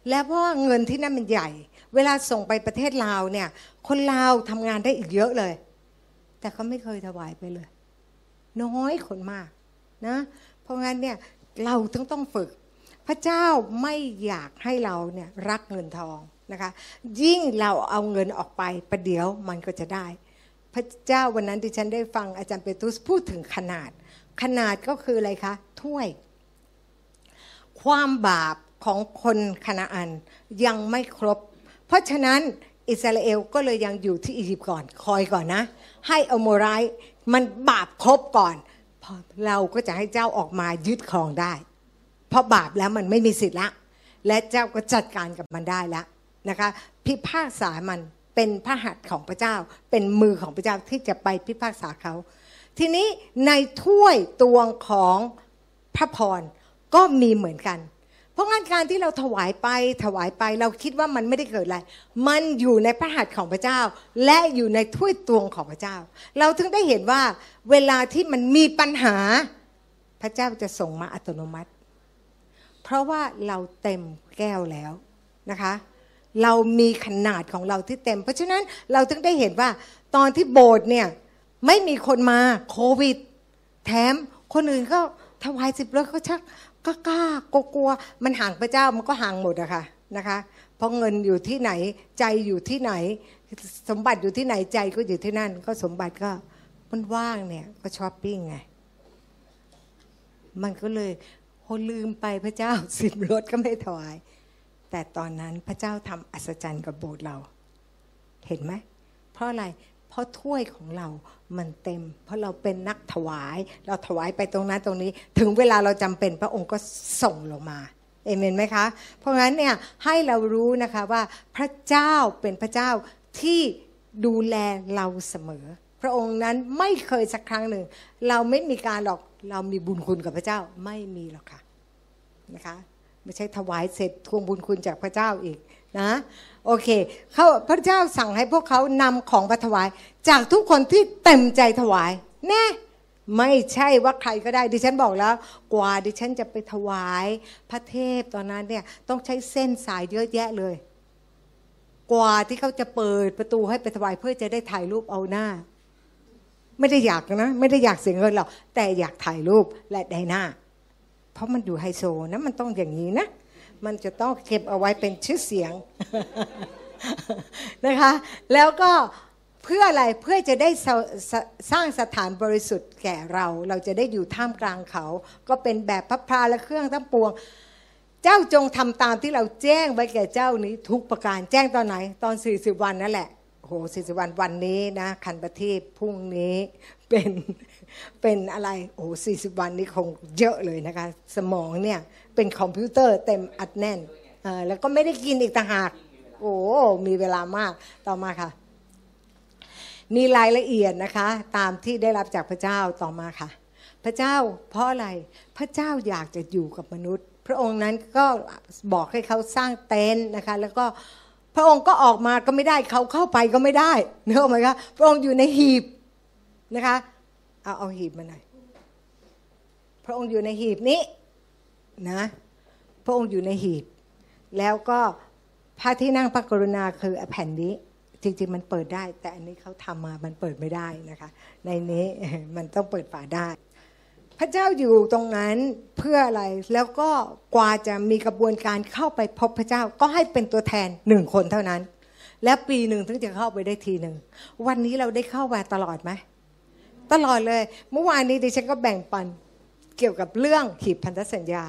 แล้วเพราะว่าเงินที่นั่นมันใหญ่ เวลาส่งไปประเทศลาวเนี่ย คนลาวทำงานได้อีกเยอะเลย แต่เขาไม่เคยถวายไปเลย น้อยคนมากนะเพราะงั้นเนี่ยเราต้องต้องฝึก พระเจ้าไม่อยากให้เราเนี่ยรักเงินทอง นะคะ ยิ่งเราเอาเงินออกไปประเดี๋ยวมันก็จะได้ พระเจ้าวันนั้นที่ฉันได้ฟังอาจารย์เปตุสพูดถึงขนาด ขนาดก็คืออะไรคะถ้วย ความบาปของคนคณาอันยังไม่ครบ เพราะฉะนั้นอิสราเอลก็เลยยังอยู่ที่อียิปต์ก่อน คอยก่อนนะ ให้อโมไรมันบาปครบก่อนพอเราก็จะให้เจ้าออกมายึดครองได้ เพราะบาปแล้วมันไม่มีสิทธิ์ละ และเจ้าก็จัดการกับมันได้แล้ว นะคะพิพากษามันเป็นพระหัตถ์ของพระเจ้า เป็นมือของพระเจ้าที่จะไปพิพากษาเขา ทีนี้ในถ้วยตวงของพระพรก็มีเหมือนกัน เพราะงั้นการที่เราถวายไปถวายไปเราคิดว่ามันไม่ได้เกิดอะไร มันอยู่ในพระหัตถ์ของพระเจ้า และอยู่ในถ้วยตวงของพระเจ้า เราถึงได้เห็นว่าเวลาที่มันมีปัญหาพระเจ้าจะส่งมาอัตโนมัติ เพราะว่าเราเต็มแก้วแล้วนะคะ เรามีขนาดของเราที่เต็ม เพราะฉะนั้นเราถึงได้เห็นว่าตอนที่โบสถ์เนี่ยไม่มีคนมาโควิด แถมคนอื่นก็ถวายสิบแล้วก็ชักก็กล้ากลัวมันห่างพระเจ้ามันก็ห่างหมดอะค่ะนะคะเพราะเงินอยู่ที่ไหนใจอยู่ที่ไหน สมบัติอยู่ที่ไหนใจก็อยู่ที่นั่น ก็สมบัติก็มันว่างเนี่ยก็ช้อปปิ้งไงมันก็เลยโหลืมไปพระเจ้าสิบรถก็ไม่ถวาย แต่ตอนนั้นพระเจ้าทำอัศจรรย์กับโบสถ์เรา เห็นไหม เพราะอะไร เพราะถ้วยของเรามันเต็ม เพราะเราเป็นนักถวาย เราถวายไปตรงนั้นตรงนี้ ถึงเวลาเราจำเป็นพระองค์ก็ส่งลงมาเอเมนไหมคะ เพราะงั้นเนี่ยให้เรารู้นะคะว่าพระเจ้าเป็นพระเจ้าที่ดูแลเราเสมอ พระองค์นั้นไม่เคยสักครั้งหนึ่ง เราไม่มีการหรอกเรามีบุญคุณกับพระเจ้าไม่มีหรอกค่ะนะคะ ไม่ใช่ถวายเสร็จทวงบุญคุณจากพระเจ้าอีกนะโอเคเขาพระเจ้าสั่งให้พวกเขานำของมาถวาย จากทุกคนที่เต็มใจถวาย แน่ไม่ใช่ว่าใครก็ได้ ดิฉันบอกแล้ว กว่าดิฉันจะไปถวายพระเทพตอนนั้นเนี่ยต้องใช้เส้นสายเยอะแยะเลย กว่าที่เขาจะเปิดประตูให้ไปถวายเพื่อจะได้ถ่ายรูปเอาหน้า ไม่ได้อยากนะ ไม่ได้อยากเสียเงินหรอกแต่อยากถ่ายรูปและได้หน้า เพราะมันอยู่ไฮโซนะมันต้องอย่างนี้นะ มันจะต้องเก็บเอาไว้เป็นชื่อเสียงนะคะ แล้วก็เพื่ออะไรเพื่อจะได้สร้างสถานบริสุทธิ์แก่เรา เราจะได้อยู่ท่ามกลางเขา ก็เป็นแบบพระพราและเครื่องทั้งปวง เจ้าจงทำตามที่เราแจ้งไว้แก่เจ้านี้ทุกประการแจ้งตอนไหน ตอน 40 วันนั่นแหละโหสี่สิบวันวันนี้นะ คันประทีปพรุ่งนี้เป็น เป็นอะไรโอ้สี่สิบวันนี้คงเยอะเลยนะคะ สมองเนี่ยเป็นคอมพิวเตอร์เต็มอัดแน่นแล้วก็ไม่ได้กินอีกต่างหาก โอ้มีเวลามากต่อมาค่ะ มีรายละเอียดนะคะ ตามที่ได้รับจากพระเจ้าต่อมาค่ะ พระเจ้าเพราะอะไรพระเจ้าอยากจะอยู่กับมนุษย์ พระองค์นั้นก็บอกให้เขาสร้างเต็นท์นะคะ แล้วก็พระองค์ก็ออกมาก็ไม่ได้เขาเข้าไปก็ไม่ได้เนอะไหมคะพระองค์อยู่ในหีบนะคะ เอาเอาหีบมาหน่อยพระองค์อยู่ในหีบนี้นะ พระองค์อยู่ในหีบ แล้วก็พระที่นั่งพระกรุณาคือแผ่นนี้ จริงๆมันเปิดได้ แต่อันนี้เขาทำมามันเปิดไม่ได้นะคะ ในนี้มันต้องเปิดฝาได้ พระเจ้าอยู่ตรงนั้นเพื่ออะไรแล้วก็กว่าจะมีกระบวนการเข้าไปพบพระเจ้าก็ให้เป็นตัวแทนหนึ่งคนเท่านั้น และปีหนึ่งถึงจะเข้าไปได้ทีหนึ่งวันนี้เราได้เข้ามาตลอดไหม ตลอดเลย เมื่อวานนี้ดิฉันก็แบ่งปันเกี่ยวกับเรื่องหีบพันธสัญญา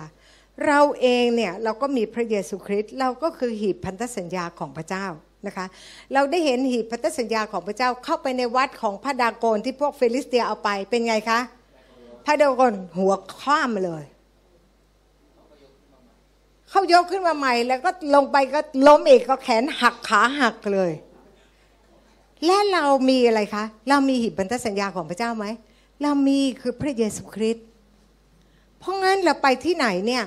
เราเองเนี่ยเราก็มีพระเยซูคริสต์เราก็คือหีบพันธสัญญาของพระเจ้านะคะเราได้เห็นหีบพันธสัญญาของพระเจ้าเข้าไปในวัดของพระดาโกนที่พวกเฟลิสเตียเอาไปเป็นไงคะพระดาโกนหัวคว้ามเลยเขายกขึ้นมาใหม่ แล้วก็ลงไปก็ล้มอีกก็แขนหักขาหักเลย และเรามีอะไรคะ เรามีหีบพันธสัญญาของพระเจ้าไหม เรามีคือพระเยซูคริสต์ เพราะงั้นเราไปที่ไหนเนี่ย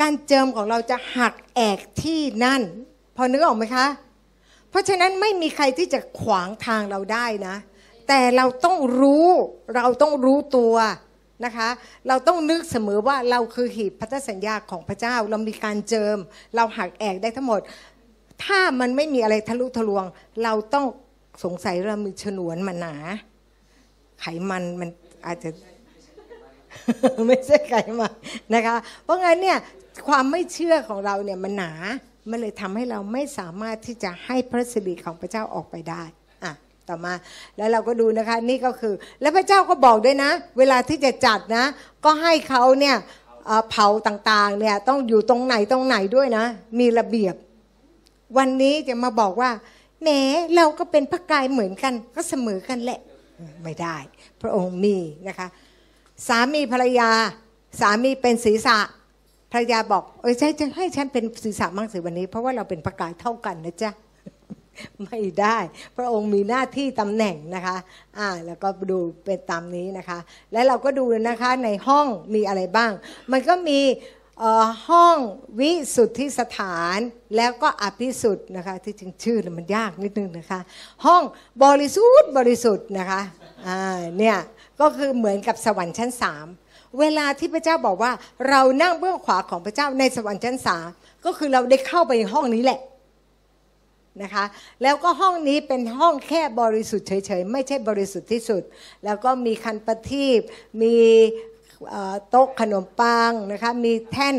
การเจิมของเราจะหักแอกที่นั่น พอนึกออกไหมคะ เพราะฉะนั้นไม่มีใครที่จะขวางทางเราได้นะ แต่เราต้องรู้เราต้องรู้ตัวนะคะ เราต้องนึกเสมอว่าเราคือหีบพันธสัญญาของพระเจ้า เรามีการเจิม เราหักแอกได้ทั้งหมด ถ้ามันไม่มีอะไรทะลุทะลวง เราต้อง สงสัยเรามีฉนวนมันหนา ไขมันมันอาจจะไม่ใช่ไขมันนะคะ เพราะงั้นเนี่ยความไม่เชื่อของเราเนี่ยมันหนา มันเลยทำให้เราไม่สามารถที่จะให้พระสิริของพระเจ้าออกไปได้อะต่อมา แล้วเราก็ดูนะคะนี่ก็คือ แล้วพระเจ้าก็บอกด้วยนะ เวลาที่จะจัดนะ ก็ให้เขาเนี่ยเผาต่างๆเนี่ยต้องอยู่ตรงไหนตรงไหนด้วยนะ มีระเบียบ วันนี้จะมาบอกว่า แหมเราก็เป็นพระกายเหมือนกัน ก็เสมอกันแหละ ไม่ได้ พระองค์มีนะคะ สามีภรรยา สามีเป็นศีรษะภรรยาบอกเอ้ใช่จะให้ฉันเป็นศีรษะมั่งสิวันนี้ เพราะว่าเราเป็นพระกายเท่ากันนะจ๊ะไม่ได้ พระองค์มีหน้าที่ตำแหน่งนะคะ อ่า แล้วก็ดูเป็นตามนี้นะคะ และเราก็ดูนะคะในห้องมีอะไรบ้าง มันก็มี ห้องวิสุทธิสถานแล้วก็อภิสุทธิ์นะคะ ที่จริงชื่อมันยากนิดนึงนะคะ ห้องบริสุทธิ์บริสุทธิ์นะคะอ่าเนี่ยก็คือเหมือนกับสวรรค์ชั้นสามเวลาที่พระเจ้าบอกว่าเรานั่งเบื้องขวาของพระเจ้าในสวรรค์ชั้นสามก็คือเราได้เข้าไปห้องนี้แหละนะคะแล้วก็ห้องนี้เป็นห้องแค่บริสุทธิ์เฉยๆ ไม่ใช่บริสุทธิ์ที่สุด แล้วก็มีคันประทีปมี โต๊ะขนมปังนะคะมีแท่น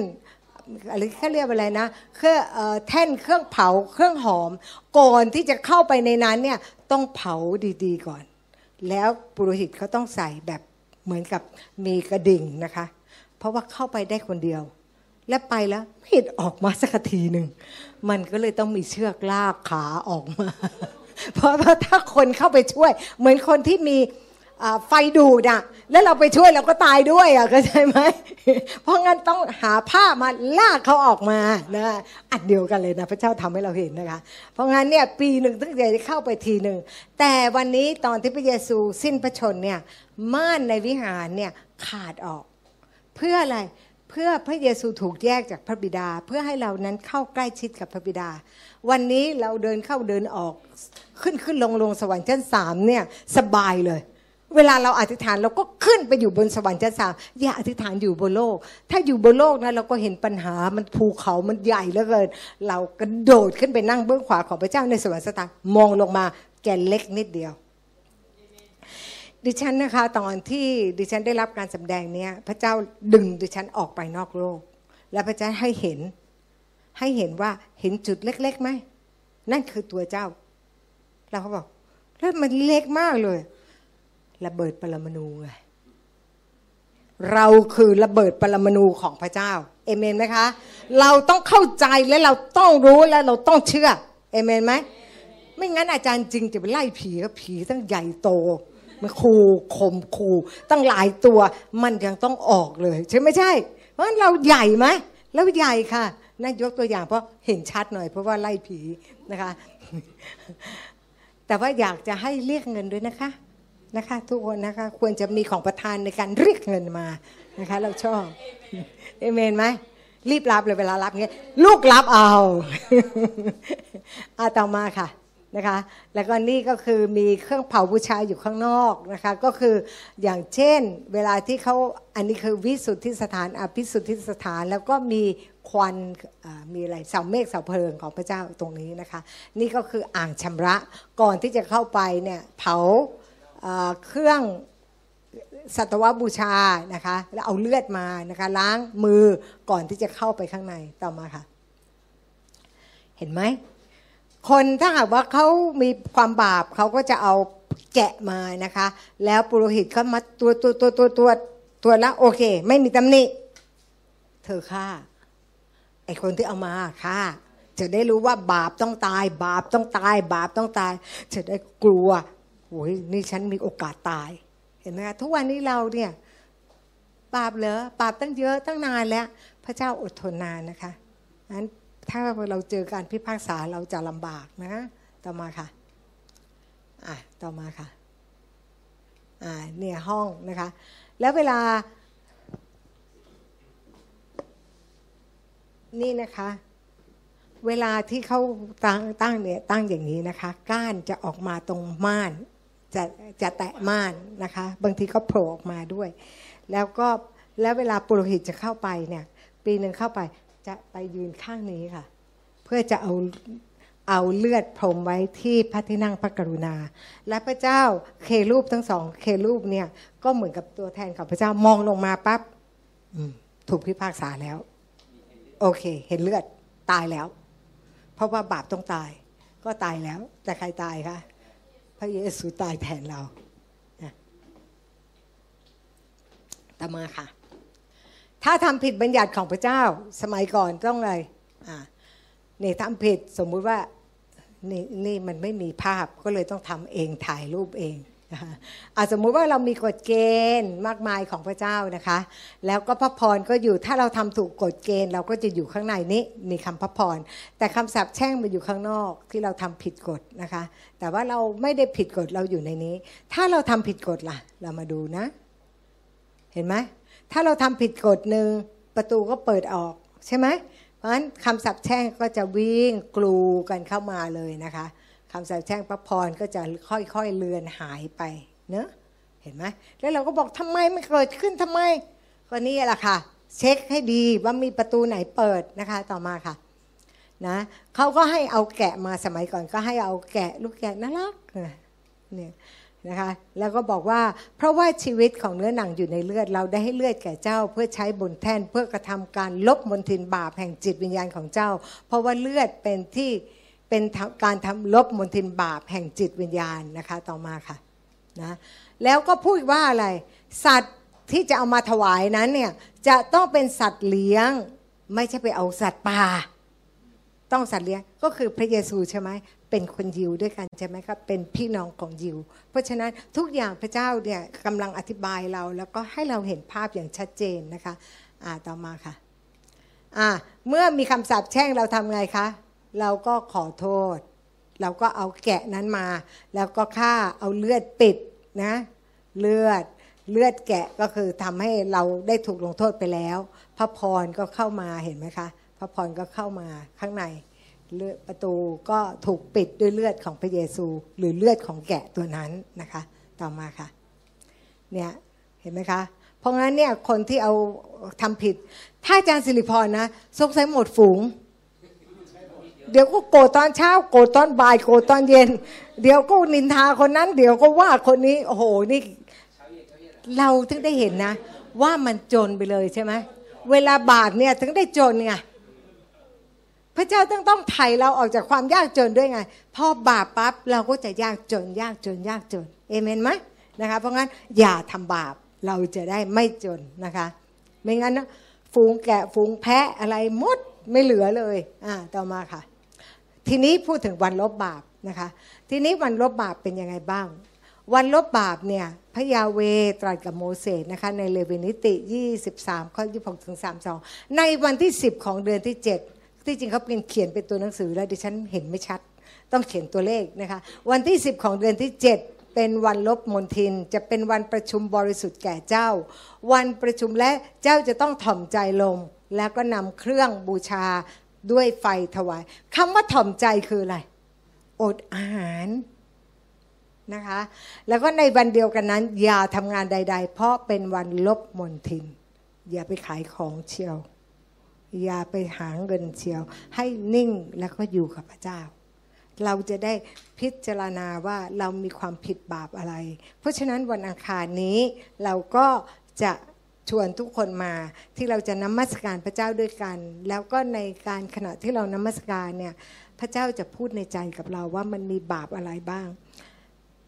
อะไรเขาเรียกว่าอะไรนะเครื่องแท่นเครื่องเผาเครื่องหอม ก่อนที่จะเข้าไปในนั้นเนี่ยต้องเผาดีๆก่อน แล้วปุโรหิตเขาต้องใส่แบบเหมือนกับมีกระดิ่งนะคะ เพราะว่าเข้าไปได้คนเดียว และไปแล้วเห็นออกมาสักทีหนึ่งมันก็เลยต้องมีเชือกลากขาออกมา เพราะว่าถ้าคนเข้าไปช่วย เหมือนคนที่มี ไฟดูดอะแล้วเราไปช่วยเราก็ตายด้วยอะเข้าใจไหมเพราะงั้นต้องหาผ้ามาลากเขาออกมานะอันเดียวกันเลยนะพระเจ้าทำให้เราเห็นนะคะ เพราะงั้นเนี่ยปีหนึ่งตั้งแต่เข้าไปทีหนึ่งแต่วันนี้ตอนที่พระเยซูสิ้นพระชนเนี่ยม่านในวิหารเนี่ยขาดออก เพื่ออะไรเพื่อพระเยซูถูกแยกจากพระบิดา เพื่อให้เรานั้นเข้าใกล้ชิดกับพระบิดา วันนี้เราเดินเข้าเดินออกขึ้นขึ้นลงลงสวรรค์ชั้นสามเนี่ยสบายเลย เวลาเราอธิษฐานเราก็ขึ้นไปอยู่บนสวรรค์ชั้นสามอย่าอธิษฐานอยู่บนโลก ถ้าอยู่บนโลกนะเราก็เห็นปัญหามันภูเขามันใหญ่เหลือเกิน เรากระโดดขึ้นไปนั่งเบื้องขวาของพระเจ้าในสวรรค์สถานมองลงมาแกเล็กนิดเดียว ดิฉันนะคะตอนที่ดิฉันได้รับการสำแดงเนี้ยพระเจ้าดึงดิฉันออกไปนอกโลก แล้วพระเจ้าให้เห็น ให้เห็นว่าเห็นจุดเล็กๆไหมนั่นคือตัวเจ้า เราก็บอกแล้วมันเล็กมากเลย ระเบิดปรมาณูไงเราคือระเบิดปรมาณูของพระเจ้าเอเมนไหมคะ เราต้องเข้าใจและเราต้องรู้และเราต้องเชื่อเอเมนไหมไม่งั้นอาจารย์จริงจะไปไล่ผีก็ผีตั้งใหญ่โตมันคูข่มคู่ตั้งหลายตัวมันยังต้องออกเลย ใช่ไม่ใช่ เพราะฉะนั้นเราใหญ่ไหมแล้วใหญ่ค่ะนั่นยกตัวอย่างเพราะเห็นชัดหน่อย เพราะว่าไล่ผีนะคะ แต่ว่าอยากจะให้เรียกเงินด้วยนะคะ นะคะ ทุกคนนะคะควรจะมีของประทานในการเรียกเงินมานะคะ เราชอบเอเมนไหมรีบรับเลยเวลารับเงี้ยลูกรับเอาอาต่อมาค่ะนะคะ แล้วก็นี่ก็คือมีเครื่องเผาบูชาอยู่ข้างนอกนะคะ ก็คืออย่างเช่นเวลาที่เขาอันนี้คือวิสุทธิสถานอภิสุทธิสถาน แล้วก็มีควันมีอะไรเสาเมฆเสาเพลิงของพระเจ้าตรงนี้นะคะ นี่ก็คืออ่างชำระก่อนที่จะเข้าไปเนี่ยเผา เครื่องสัตวบูชานะคะแล้วเอาเลือดมานะคะล้างมือก่อนที่จะเข้าไปข้างในต่อมาค่ะ เห็นไหมคนถ้าหากว่าเขามีความบาปเขาก็จะเอาแกะมานะคะ แล้วปุโรหิตเขามาตัวตัวตัวตัวตัวตัวแล้วโอเค ไม่มีตำหนิเธอฆ่าไอคนที่เอามาฆ่าจะได้รู้ว่าบาปต้องตาย บาปต้องตาย บาปต้องตายจะได้กลัว โอ้ยนี่ฉันมีโอกาสตาย เห็นไหมคะทุกวันนี้เราเนี่ยบาปเหรอบาปตั้งเยอะตั้งนานแล้ว พระเจ้าอดทนนานนะคะนั้นถ้าเราเจอการพิพากษาเราจะลำบากนะต่อมาค่ะอะต่อมาค่ะอ่าเนี่ยห้องนะคะ แล้วเวลา นี่นะคะ เวลาที่เขาตั้งตั้งเนี่ยตั้งอย่างนี้นะคะ ก้านจะออกมาตรงม่าน จะจะแตะม่านนะคะ บางทีก็โผล่ออกมาด้วย แล้วก็แล้วเวลาปุโรหิตจะเข้าไปเนี่ย ปีหนึ่งเข้าไปจะไปยืนข้างนี้ค่ะ เพื่อจะเอาเอาเลือดพรมไว้ที่พระที่นั่งพระกรุณา และพระเจ้าเครูปทั้งสองเครูปเนี่ยก็เหมือนกับตัวแทนของพระเจ้ามองลงมาปั๊บถูกพิพากษาแล้ว โอเค เห็นเลือดตายแล้ว เพราะว่าบาปต้องตาย ก็ตายแล้ว แต่ใครตายคะ พระเยซูตายแทนเราตามมาค่ะ ถ้าทำผิดบัญญัติของพระเจ้าสมัยก่อนต้องเลยอ่านี่ทำผิดสมมุติว่านี่นี่มันไม่มีภาพก็เลยต้องทำเองถ่ายรูปเอง อาสมมุติว่าเรามีกฎเกณฑ์มากมายของพระเจ้านะคะ แล้วก็พระพรก็อยู่ถ้าเราทำถูกกฎเกณฑ์เราก็จะอยู่ข้างในนี้มีคำพระพรแต่คำสาปแช่งมันอยู่ข้างนอกที่เราทำผิดกฎนะคะ แต่ว่าเราไม่ได้ผิดกฎเราอยู่ในนี้ ถ้าเราทำผิดกฎล่ะ เรามาดูนะ เห็นไหมถ้าเราทำผิดกฎหนึ่งประตูก็เปิดออกใช่ไหมเพราะฉะนั้นคำสับแช่งก็จะวิ่งกลูกันเข้ามาเลยนะคะ คำสาปแช่งพระพรก็จะค่อยๆเลือนหายไปเนอะเห็นไหมแล้วเราก็บอกทำไมไม่เกิดขึ้นทำไมก็นี่แหละค่ะ เช็คให้ดีว่ามีประตูไหนเปิดนะคะ ต่อมาค่ะนะเขาก็ให้เอาแกะมาสมัยก่อนก็ให้เอาแกะลูกแกะน่ารักเนี่ยนะคะแล้วก็บอกว่าเพราะว่าชีวิตของเนื้อหนังอยู่ในเลือด เราได้ให้เลือดแก่เจ้า เพื่อใช้บนแท่นเพื่อกระทำการลบมนทินบาปแห่งจิตวิญญาณของเจ้า เพราะว่าเลือดเป็นที่ เป็นการทำลบมนทินบาปแห่งจิตวิญญาณนะคะต่อมาค่ะนะแล้วก็พูดว่าอะไร สัตว์ที่จะเอามาถวายนั้นเนี่ยจะต้องเป็นสัตว์เลี้ยง ไม่ใช่ไปเอาสัตว์ป่า ต้องสัตว์เลี้ยงก็คือพระเยซูใช่ไหมเป็นคนยิวด้วยกันใช่ไหมครับเป็นพี่น้องของยิว เพราะฉะนั้นทุกอย่างพระเจ้าเนี่ยกำลังอธิบายเราแล้วก็ให้เราเห็นภาพอย่างชัดเจนนะคะอ่าต่อมาค่ะอ่าเมื่อมีคำสาปแช่งเราทำไงคะ เราก็ขอโทษ เราก็เอาแกะนั้นมา แล้วก็ฆ่าเอาเลือดปิดนะ เลือดเลือดแกะก็คือทำให้เราได้ถูกลงโทษไปแล้ว พระพรก็เข้ามาเห็นไหมคะ พระพรก็เข้ามาข้างในเลือดประตูก็ถูกปิดด้วยเลือดของพระเยซู หรือเลือดของแกะตัวนั้นนะคะ ต่อมาค่ะเนี่ยเห็นไหมคะ เพราะงั้นเนี่ยคนที่เอาทำผิด ถ้าอาจารย์สิริพรนะสงสัยหมดฝูง เดี๋ยวก็โกรธตอนเช้า โกรธตอนบ่ายโกรธตอนเย็น เดี๋ยวก็นินทาคนนั้น เดี๋ยวก็ว่าคนนี้โอ้โหนี่เราถึงได้เห็นนะ ว่ามันจนไปเลยใช่ไหมเวลาบาปเนี่ยถึงได้จนไงพระเจ้าต้องต้องไถ่เราออกจากความยากจนด้วยไงพอบาปปั๊บเราก็จะยากจน ยากจน ยากจนเอเมนไหมนะคะเพราะงั้นอย่าทำบาปเราจะได้ไม่จนนะคะ ไม่งั้นนะฝูงแกะฝูงแพะอะไรมดไม่เหลือเลยอ่าต่อมาค่ะ ทีนี้พูดถึงวันลบบาปนะคะ ทีนี้วันลบบาปเป็นยังไงบ้าง วันลบบาปเนี่ยพระยาเวตรัสกับโมเสสนะคะในเลวีนิติ 23 ข้อ 26ถึง32 ในวันที่ 10 ของเดือนที่ 7 ที่จริงเขาเป็นเขียนเป็นตัวหนังสือแล้วดิฉันเห็นไม่ชัด ต้องเขียนตัวเลขนะคะ วันที่ 10 ของเดือนที่ 7เป็นวันลบมนทินจะเป็นวันประชุมบริสุทธิ์แก่เจ้า วันประชุมและเจ้าจะต้องถ่อมใจลง แล้วก็นำเครื่องบูชา ด้วยไฟถวายคำว่าถ่อมใจคืออะไร อดอาหารนะคะ แล้วก็ในวันเดียวกันนั้น อย่าทำงานใด ๆ เพราะเป็นวันลบมนทิน อย่าไปขายของเชียว อย่าไปหาเงินเชียว ให้นิ่งแล้วก็อยู่กับพระเจ้า เราจะได้พิจารณาว่าเรามีความผิดบาปอะไร เพราะฉะนั้นวันอังคารนี้เราก็จะ ชวนทุกคนมาที่เราจะนมัสการพระเจ้าด้วยกัน แล้วก็ในการขณะที่เรานมัสการเนี่ยพระเจ้าจะพูดในใจกับเราว่ามันมีบาปอะไรบ้าง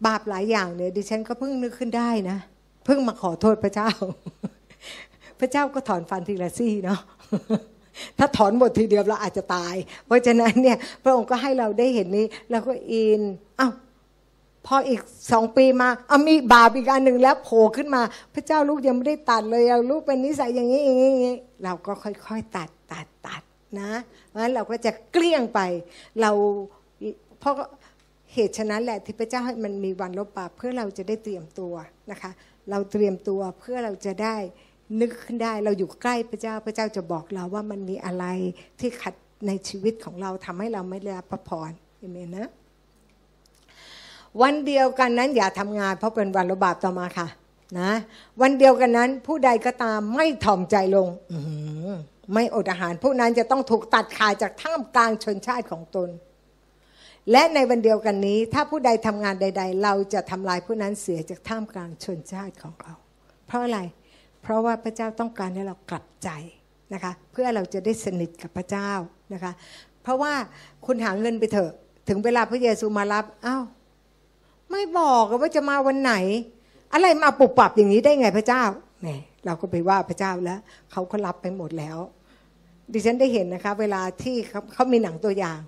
บาปหลายอย่างเนี่ยดิฉันก็เพิ่งนึกขึ้นได้นะเพิ่งมาขอโทษพระเจ้า พระเจ้าก็ถอนฟันทีละซี่เนาะถ้าถอนหมดทีเดียวเราอาจจะตาย เพราะฉะนั้นเนี่ยพระองค์ก็ให้เราได้เห็นนี้ แล้วก็อินอ้าว พออีกสองปีมาเอามีบาปอีกอันหนึ่งแล้วโผล่ขึ้นมา พระเจ้าลูกยังไม่ได้ตัดเลยลูกเป็นนิสัยอย่างนี้อย่างนี้อย่างนี้เราก็ค่อยๆตัดตัดตัดนะเพราะฉะนั้นเราก็จะเกลี้ยงไปเราเพราะเหตุฉะนั้นแหละที่พระเจ้าให้มันมีวันลบบาปเพื่อเราจะได้เตรียมตัวนะคะ เราเตรียมตัวเพื่อเราจะได้นึกขึ้นได้เราอยู่ใกล้พระเจ้าพระเจ้าจะบอกเราว่ามันมีอะไรที่ขัดในชีวิตของเราทำให้เราไม่ได้รับพระพรเอเมนนะ วันเดียวกันนั้นอย่าทำงาน เพราะเป็นวันระบาปต่อมาค่ะนะวันเดียวกันนั้น ผู้ใดก็ตามไม่ถ่อมใจลงไม่อดอาหาร ผู้นั้นจะต้องถูกตัดขาดจากท่ามกลางชนชาติของตน และในวันเดียวกันนี้ ถ้าผู้ใดทำงานใด ๆ เราจะทำลายผู้นั้นเสียจากท่ามกลางชนชาติของเรา เพราะอะไร เพราะว่าพระเจ้าต้องการให้เรากลับใจนะคะเพื่อเราจะได้สนิทกับพระเจ้านะคะ เพราะว่าคุณหาเงินไปเถอะ ถึงเวลาพระเยซูมารับอ้าว ไม่บอกว่าจะมาวันไหน อะไรมาปุบปับอย่างนี้ได้ไงพระเจ้าแหมเราก็ไปว่าพระเจ้าแล้วเขาก็รับไปหมดแล้ว ดิฉันได้เห็นนะคะ เวลาที่เขาเขามีหนังตัวอย่าง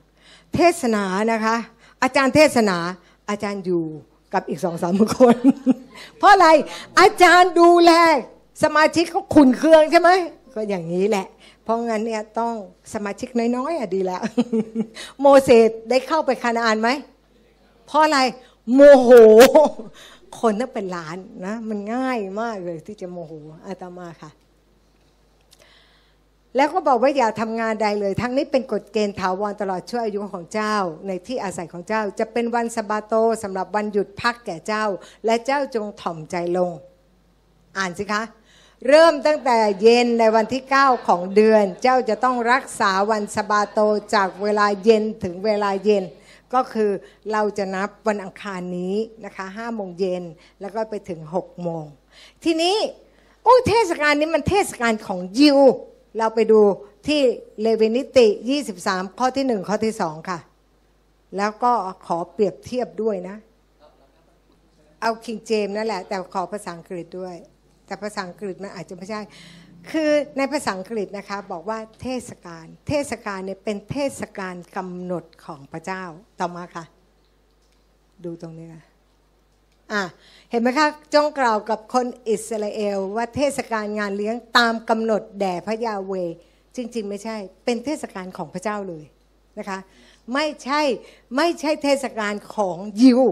เทศนานะคะ อาจารย์เทศนาอาจารย์อยู่กับอีกสองสามคน เพราะอะไรอาจารย์ดูแลสมาชิกเขาขุนเคืองใช่ไหมก็อย่างนี้แหละ เพราะงั้นเนี่ยต้องสมาชิกน้อยๆอะดีแล้ว โมเสสได้เข้าไปคานาอันไหมเพราะอะไร โมโห คนนั้นเป็นล้านนะมันง่ายมากเลยที่จะโมโหอาตมาค่ะ แล้วก็บอกว่าอย่าทำงานใดเลย ทั้งนี้เป็นกฎเกณฑ์ถาวรตลอดช่วอายุของเจ้า ในที่อาศัยของเจ้า จะเป็นวันสบาโตสำหรับวันหยุดพักแก่เจ้า และเจ้าจงถ่อมใจลง อ่านสิคะเริ่มตั้งแต่เย็นในวันที่ 9 ของเดือน เจ้าจะต้องรักษาวันสบาโตจากเวลาเย็นถึงเวลาเย็น ก็คือเราจะนับวันอังคารนี้นะคะห้าโมงเย็นแล้วก็ไปถึง6โมง ทีนี้โอ้เทศกาลนี้มันเทศกาลของยิว เราไปดูที่เลวินิติ 23 ข้อที่ 1 ข้อที่ 2 ค่ะ แล้วก็ขอเปรียบเทียบด้วยนะ เอาคิงเจมนั่นแหละ แต่ขอภาษาอังกฤษด้วย แต่ภาษาอังกฤษมันอาจจะไม่ใช่ คือในภาษาอังกฤษนะคะบอกว่าเทศกาลเทศกาลเนี่ยเป็นเทศกาลกำหนดของพระเจ้าต่อมาค่ะ ดูตรงนี้ค่ะอะเห็นไหมคะจงกล่าวกับคนอิสราเอลว่าเทศกาลงานเลี้ยงตามกำหนดแด่พระยาเวจริง ๆ ไม่ใช่ เป็นเทศกาลของพระเจ้าเลยนะคะ ไม่ใช่ไม่ใช่เทศกาลของยิว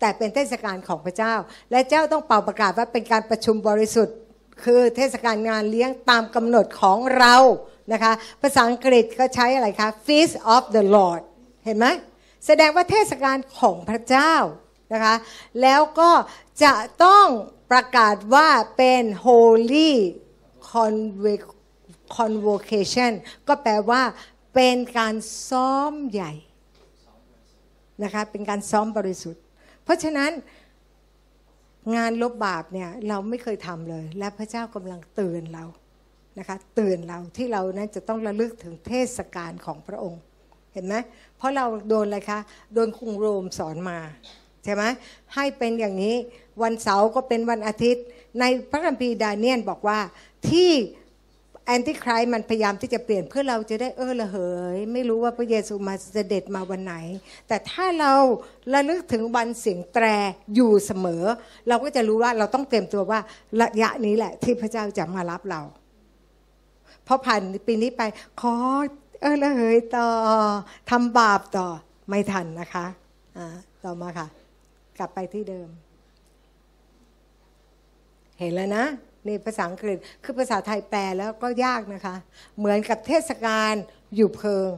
แต่เป็นเทศกาลของพระเจ้า และเจ้าต้องเป่าประกาศว่าเป็นการประชุมบริสุทธิ์ คือเทศกาลงานเลี้ยงตามกำหนดของเรานะคะ ภาษาอังกฤษก็ใช้อะไรคะ Feast of the Lord เห็นไหมแสดงว่าเทศกาลของพระเจ้านะคะ แล้วก็จะต้องประกาศว่าเป็น Holy Convocation ก็แปลว่าเป็นการซ้อมใหญ่นะคะ เป็นการซ้อมบริสุทธิ์ เพราะฉะนั้น งานลบบาปเนี่ยเราไม่เคยทำเลย และพระเจ้ากำลังเตือนเรานะคะเตือนเราที่เรานั้นจะต้องระลึกถึงเทศกาลของพระองค์ เห็นไหมเพราะเราโดนอะไรคะโดนคุงโรมสอนมาใช่ไหมให้เป็นอย่างนี้วันเสาร์ก็เป็นวันอาทิตย์ ในพระคัมภีร์ดาเนียนบอกว่าที่ แอนติครายมันพยายามที่จะเปลี่ยนเพื่อเราจะได้เออละเหย ไม่รู้ว่าพระเยซูมาเสด็จมาวันไหน แต่ถ้าเราระลึกถึงวันเสียงแตรอยู่เสมอ เราก็จะรู้ว่าเราต้องเตรียมตัวว่าระยะนี้แหละ ที่พระเจ้าจะมารับเราพอผ่านปีนี้ไปขอเออละเหยต่อทำบาปต่อไม่ทันนะคะอ่าต่อมาค่ะ กลับไปที่เดิม เห็นแล้วนะ นี่ภาษาอังกฤษคือภาษาไทยแปลแล้วก็ยากนะคะ เหมือนกับเทศกาลอยู่เพิง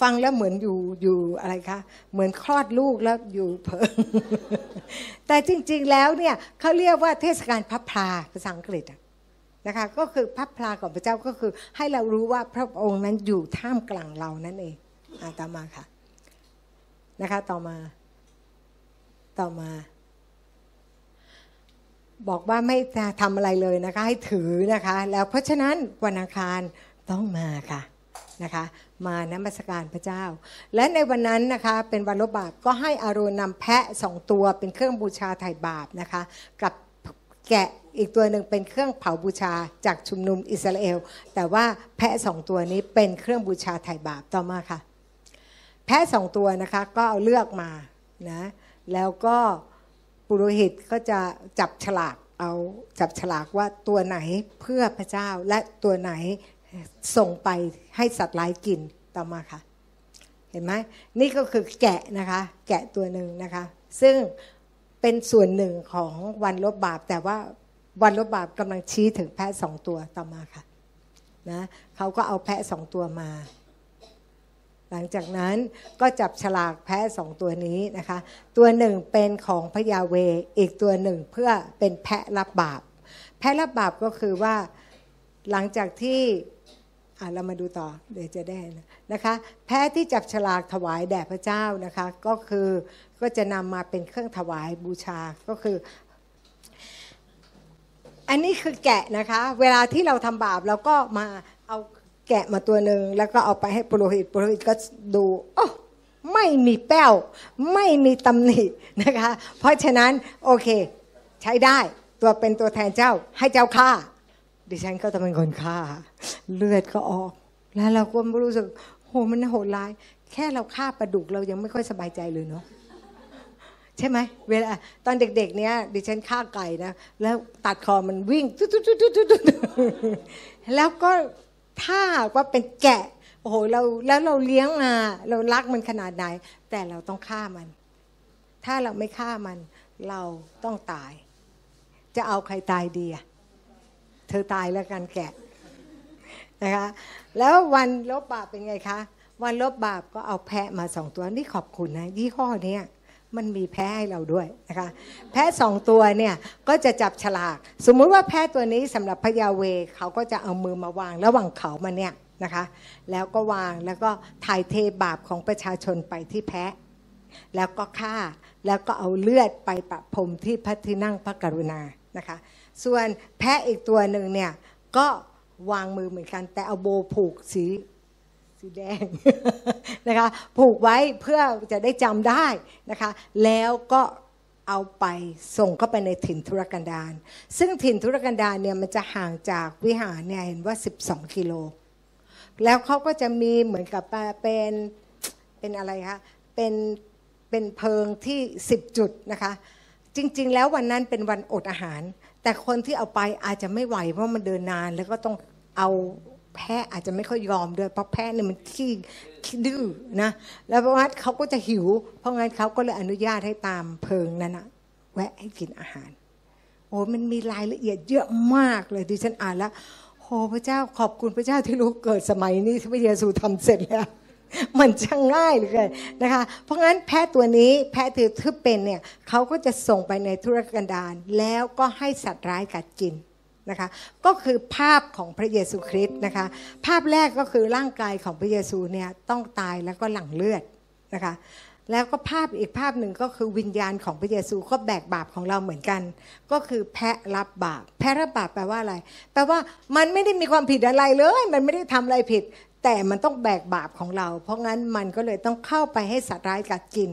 ฟังแล้วเหมือนอยู่อยู่อะไรคะเหมือนคลอดลูกแล้วอยู่เพิง แต่จริงๆแล้วเนี่ยเขาเรียกว่าเทศกาลพับพลาภาษาอังกฤษนะคะก็คือพับพลาของพระเจ้าก็คือ ให้เรารู้ว่าพระองค์นั้นอยู่ท่ามกลางเรานั่นเองอาต่อมาค่ะนะคะต่อมาต่อมา บอกว่าไม่ทำอะไรเลยนะคะ ให้ถือนะคะ แล้วเพราะฉะนั้นวันอังคารต้องมาค่ะนะคะ มานมัสการพระเจ้า และในวันนั้นนะคะเป็นวันลบบาปก็ให้อาโรนนำแพะสองตัวเป็นเครื่องบูชาไถ่บาปนะคะ กับแกะอีกตัวหนึ่งเป็นเครื่องเผาบูชาจากชุมนุมอิสราเอล แต่ว่าแพะสองตัวนี้เป็นเครื่องบูชาไถ่บาปต่อมาค่ะ แพะสองตัวนะคะก็เอาเลือกมานะแล้วก็ ปุโรหิตก็จะจับฉลากเอาจับฉลากว่าตัวไหนเพื่อพระเจ้าและตัวไหนส่งไปให้สัตว์ร้ายกินต่อมาค่ะ เห็นไหมนี่ก็คือแกะนะคะ แกะตัวหนึ่งนะคะ ซึ่งเป็นส่วนหนึ่งของวันลบบาป แต่ว่าวันลบบาปกำลังชี้ถึงแพะสองตัวต่อมาค่ะนะเขาก็เอาแพะสองตัวมา หลังจากนั้นก็จับฉลากแพะสองตัวนี้นะคะ ตัวหนึ่งเป็นของพยาเว อีกตัวหนึ่งเพื่อเป็นแพะรับบาป แพะรับบาปก็คือว่าหลังจากที่อ่าเรามาดูต่อเดี๋ยวจะได้นะคะ แพะที่จับฉลากถวายแด่พระเจ้านะคะ ก็คือก็จะนำมาเป็นเครื่องถวายบูชาก็คือ อันนี้คือแกะนะคะ เวลาที่เราทำบาปเราก็มาเอา แกะมาตัวหนึ่งแล้วก็เอาไปให้ปุโรหิตปุโรหิตก็ดูโอ้ไม่มีแป้ว ไม่มีตำหนินะคะ เพราะฉะนั้นโอเค ใช้ได้ตัวเป็นตัวแทนเจ้าให้เจ้าฆ่า ดิฉันก็จะเป็นคนฆ่า เลือดก็ออก แล้วเราก็รู้สึกโหมันโหดร้าย แค่เราฆ่าปลาดุกเรายังไม่ค่อยสบายใจเลยเนาะใช่ไหมเวลาตอนเด็กๆเนี้ยดิฉันฆ่าไก่นะแล้วตัดคอมันวิ่งตุ๊ดๆแล้วก็ ถ้าว่าเป็นแกะโอ้โหเราแล้วเราเลี้ยงมาเรารักมันขนาดไหน แต่เราต้องฆ่ามัน ถ้าเราไม่ฆ่ามัน เราต้องตาย จะเอาใครตายดีอะเธอตายแล้วกันแกะนะคะแล้ววันลบบาปเป็นไงคะ วันลบบาปก็เอาแพะมาสองตัวนี่ขอบคุณนะยี่ห้อเนี้ มันมีแพ้ให้เราด้วยนะคะแพ้สองตัวเนี่ยก็จะจับฉลาก สมมุติว่าแพ้ตัวนี้สำหรับพยาเวเขาก็จะเอามือมาวางระหว่างเขามาเนี่ยนะคะ แล้วก็วางแล้วก็ถ่ายเทบาปของประชาชนไปที่แพ้แล้วก็ฆ่าแล้วก็เอาเลือดไปประพรมที่พระที่นั่งพระกรุณานะคะ ส่วนแพะอีกตัวหนึ่งเนี่ยก็วางมือเหมือนกัน แต่เอาโบผูกสี สีแดงนะคะผูกไว้เพื่อจะได้จำได้นะคะแล้วก็เอาไปส่งเข้าไปในถิ่นธุรกันดารซึ่งถิ่นธุรกันดารเนี่ยมันจะห่างจากวิหารเนี่ยเห็นว่า 12 กิโล แล้วเขาก็จะมีเหมือนกับเป็นเป็นอะไรคะเป็นเป็นเพิงที่ 10 จุดนะคะ จริง ๆ แล้ววันนั้นเป็นวันอดอาหาร แต่คนที่เอาไปอาจจะไม่ไหวเพราะมันเดินนานแล้วก็ต้องเอา แพะอาจจะไม่ค่อยยอมด้วยเพราะแพะเนี่ยมันขี้ขี้ดื้อนะแล้วเพราะว่าเขาก็จะหิว เพราะงั้นเขาก็เลยอนุญาตให้ตามเพิงนั้นนะแวะให้กินอาหาร โอ้มันมีรายละเอียดเยอะมากเลยดิฉันอ่านแล้วโอ้พระเจ้าขอบคุณพระเจ้าที่รู้เกิดสมัยนี้ที่พระเยซูทำเสร็จแล้ว มันช่างง่ายเลยนะคะ เพราะงั้นแพะตัวนี้แพะถือทึบเป็นเนี่ยเขาก็จะส่งไปในธุรกันดารแล้วก็ให้สัตว์ร้ายกัดกิน นะคะก็คือภาพของพระเยซูคริสต์นะคะภาพแรกก็คือร่างกายของพระเยซูเนี่ยต้องตายแล้วก็หลั่งเลือดนะคะแล้วก็ภาพอีกภาพหนึ่งก็คือวิญญาณของพระเยซูก็แบกบาปของเราเหมือนกัน ก็คือแพะรับบาปแพะรับบาปแปลว่าอะไร แปลว่ามันไม่ได้มีความผิดอะไรเลย มันไม่ได้ทำอะไรผิด แต่มันต้องแบกบาปของเรา เพราะงั้นมันก็เลยต้องเข้าไปให้สัตว์ร้ายกัดกิน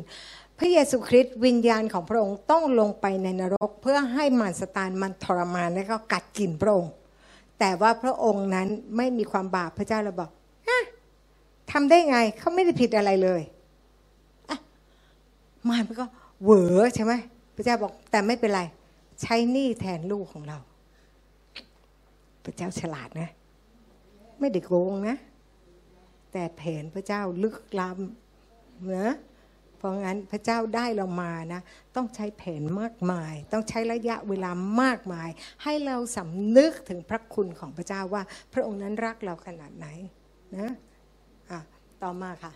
ระเยซูคริสต์วิญญาณของพระองค์ต้องลงไปในนรก เพื่อให้มารสตานมันทรมานและก็กัดกินพระองค์ แต่ว่าพระองค์นั้นไม่มีความบาปพระเจ้าเราบอกทำได้ไงเขาไม่ได้ผิดอะไรเลยมารมันก็เหวอใช่ไหมพระเจ้าบอกแต่ไม่เป็นไร ใช้หนี้แทนลูกของเรา พระเจ้าฉลาดนะ ไม่ได้โกงนะ แต่แผนพระเจ้าลึกล้ำนะ พราะงั้นพระเจ้าได้เรามานะ ต้องใช้แผนมากมาย ต้องใช้ระยะเวลามากมาย ให้เราสำนึกถึงพระคุณของพระเจ้าว่า พระองค์นั้นรักเราขนาดไหนนะอะต่อมาค่ะ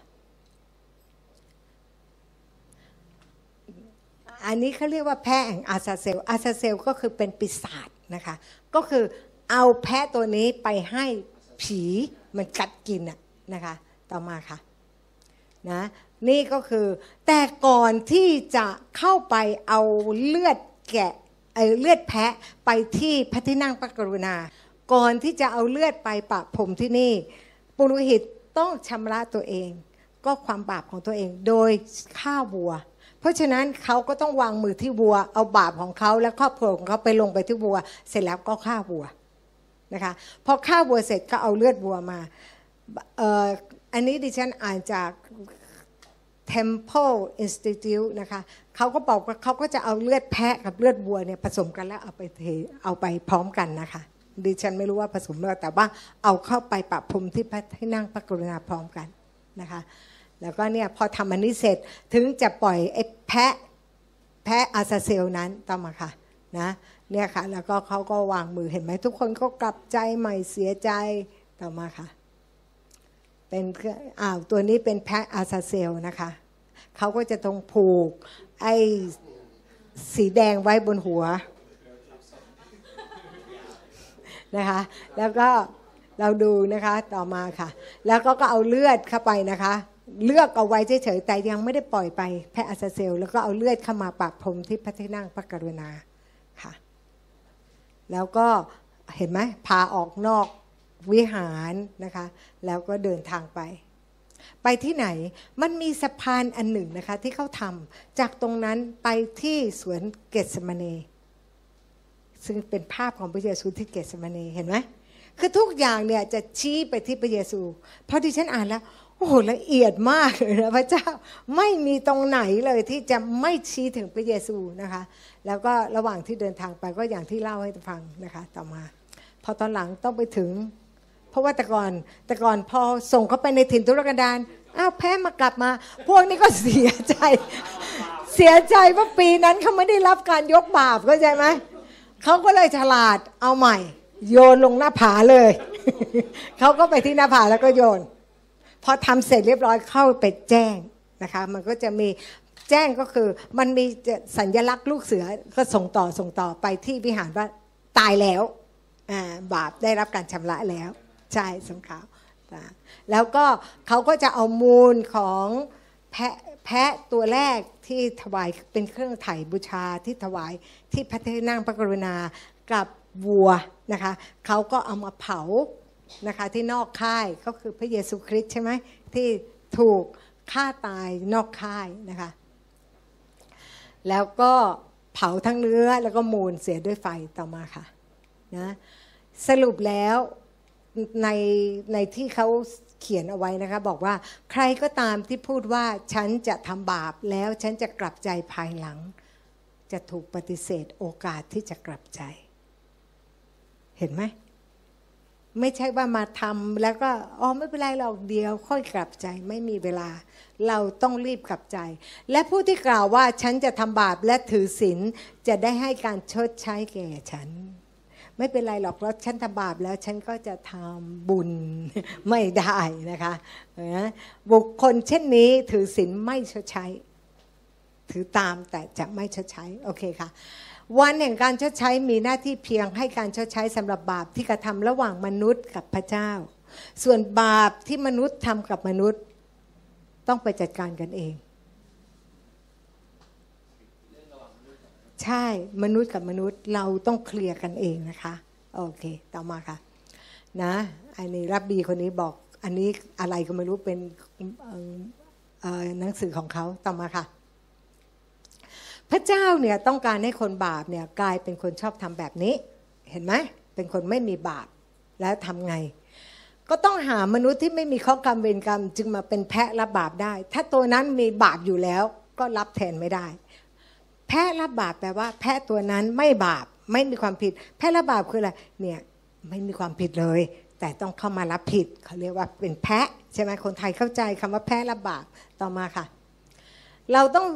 อันนี้เขาเรียกว่าแพะแห่งอาซาเซลอาซาเซลก็คือเป็นปีศาจนะคะ ก็คือเอาแพะตัวนี้ไปให้ผีมันกัดกินอะนะคะ ต่อมาค่ะนะ นี่ก็คือ แต่ก่อนที่จะเข้าไปเอาเลือดแกะเเลือดแพะไปที่พระที่นั่งพระกรุณา ก่อนที่จะเอาเลือดไปปะพรมที่นี่ ปุโรหิตต้องชำระตัวเอง ก็ความบาปของตัวเองโดยฆ่าวัว เพราะฉะนั้นเขาก็ต้องวางมือที่วัว เอาบาปของเขาและครอบครัวของเขาไปลงไปที่วัว เสร็จแล้วก็ฆ่าวัวนะคะพอฆ่าวัวเสร็จก็เอาเลือดวัวมาอันนี้ดิฉันอ่านจาก Temple Institute นะคะเขาก็บอกว่าเขาก็จะเอาเลือดแพะกับเลือดวัวเนี่ยผสมกันแล้วเอาไปเทเอาไปพร้อมกันนะคะดิฉันไม่รู้ว่าผสมหรือเปล่าแต่ว่าเอาเข้าไปปรับพรมที่พระที่นั่งพระกรุณาพร้อมกันนะคะแล้วก็เนี่ยพอทำอันนี้เสร็จถึงจะปล่อยไอ้แพะแพะอาซาเซลนั้นต่อมาค่ะนะเนี่ยค่ะแล้วก็เขาก็วางมือเห็นไหมทุกคนก็กลับใจใหม่เสียใจต่อมาค่ะ เป็นองอ้าวตัวนี้เป็นแพะอาซาเซลนะคะเขาก็จะต้องผูก ไอ้สีแดงไว้บนหัวนะคะ แล้วก็เราดูนะคะต่อมาค่ะ แล้วก็ก็เอาเลือดเข้าไปนะคะ เลือกเอาไว้เฉยๆแต่ยังไม่ได้ปล่อยไปแพะอาซาเซล แล้วก็เอาเลือดเข้ามาปากพรมที่พระที่นั่งพระกรุณาค่ะ แล้วก็เห็นไหมพาออกนอก วิหารนะคะ แล้วก็เดินทางไป ไปที่ไหนมันมีสะพานอันหนึ่งนะคะ ที่เขาทำจากตรงนั้นไปที่สวนเกตสมณีซึ่งเป็นภาพของพระเยซูที่เกตสมณีเห็นไหมคือทุกอย่างเนี่ยจะชี้ไปที่พระเยซู เพราะที่ฉันอ่านแล้วโอ้โหละเอียดมากเลยนะพระเจ้าไม่มีตรงไหนเลยที่จะไม่ชี้ถึงพระเยซูนะคะ แล้วก็ระหว่างที่เดินทางไปก็อย่างที่เล่าให้ฟังนะคะ ต่อมา พอตอนหลังต้องไปถึง ราะว่าแต่ก่อนแต่ก่อนพอส่งเขาไปในถิ่นทุรกันดารอ้าวแพ้มากลับมา พวกนี้ก็เสียใจ เสียใจว่าปีนั้นเขาไม่ได้รับการยกบาปเข้าใจไหมเขาก็เลยฉลาดเอาใหม่ โยนลงหน้าผาเลยเขาก็ไปที่หน้าผาแล้วก็โยน พอทำเสร็จเรียบร้อยเข้าไปแจ้งนะคะ มันก็จะมีแจ้งก็คือมันมีสัญลักษณ์ลูกเสือก็ส่งต่อส่งต่อไปที่วิหารว่าตายแล้วบาปได้รับการชำระแล้ว ใช่สังขาวแล้วก็เขาก็จะเอามูลของแพะแพะตัวแรกที่ถวายเป็นเครื่องไถ่บูชาที่ถวายที่พระที่นั่งพระกรุณากับวัวนะคะเขาก็เอามาเผานะคะที่นอกค่ายก็คือพระเยซูคริสต์ใช่ไหมที่ถูกฆ่าตายนอกค่ายนะคะแล้วก็เผาทั้งเนื้อแล้วก็มูลเสียด้วยไฟต่อมาค่ะนะสรุปแล้ว ในในที่เขาเขียนเอาไว้นะคะ บอกว่าใครก็ตามที่พูดว่าฉันจะทำบาปแล้วฉันจะกลับใจภายหลัง จะถูกปฏิเสธโอกาสที่จะกลับใจ เห็นไหมไม่ใช่ว่ามาทำแล้วก็อ๋อไม่เป็นไรหรอกเดียว ค่อยกลับใจไม่มีเวลา เราต้องรีบกลับใจ และผู้ที่กล่าวว่าฉันจะทำบาปและถือศีลจะได้ให้การชดใช้แก่ฉัน ไม่เป็นไรหรอกเพราะฉันทำบาปแล้วฉันก็จะทำบุญไม่ได้นะคะบุคคลเช่นนี้ถือศีลไม่ชดใช้ ถือตามแต่จะไม่ชดใช้โอเคค่ะ วันแห่งการชดใช้มีหน้าที่เพียงให้การชดใช้สำหรับบาปที่กระทำระหว่างมนุษย์กับพระเจ้า ส่วนบาปที่มนุษย์ทำกับมนุษย์ ต้องไปจัดการกันเอง ใช่มนุษย์กับมนุษย์เราต้องเคลียร์กันเองนะคะ โอเค ต่อมาค่ะ นะอันนี้รับบีคนนี้บอก อันนี้อะไรก็ไม่รู้เป็นหนังสือของเขาต่อมาค่ะ พระเจ้าเนี่ยต้องการให้คนบาปเนี่ยกลายเป็นคนชอบทำแบบนี้ เห็นไหมเป็นคนไม่มีบาปแล้วทำไง ก็ต้องหามนุษย์ที่ไม่มีข้อกรรมเวรกรรม จึงมาเป็นแพะรับบาปได้ ถ้าตัวนั้นมีบาปอยู่แล้วก็รับแทนไม่ได้ แพ้รับบาปแปลว่า แพ้ตัวนั้นไม่บาปไม่มีความผิด แพ้รับบาปคืออะไรเนี่ยไม่มีความผิดเลย แต่ต้องเข้ามารับผิดเขาเรียกว่าเป็นแพ้ใช่ไหมคนไทยเข้าใจคำว่าแพ้รับบาปต่อมาค่ะ เราต้อง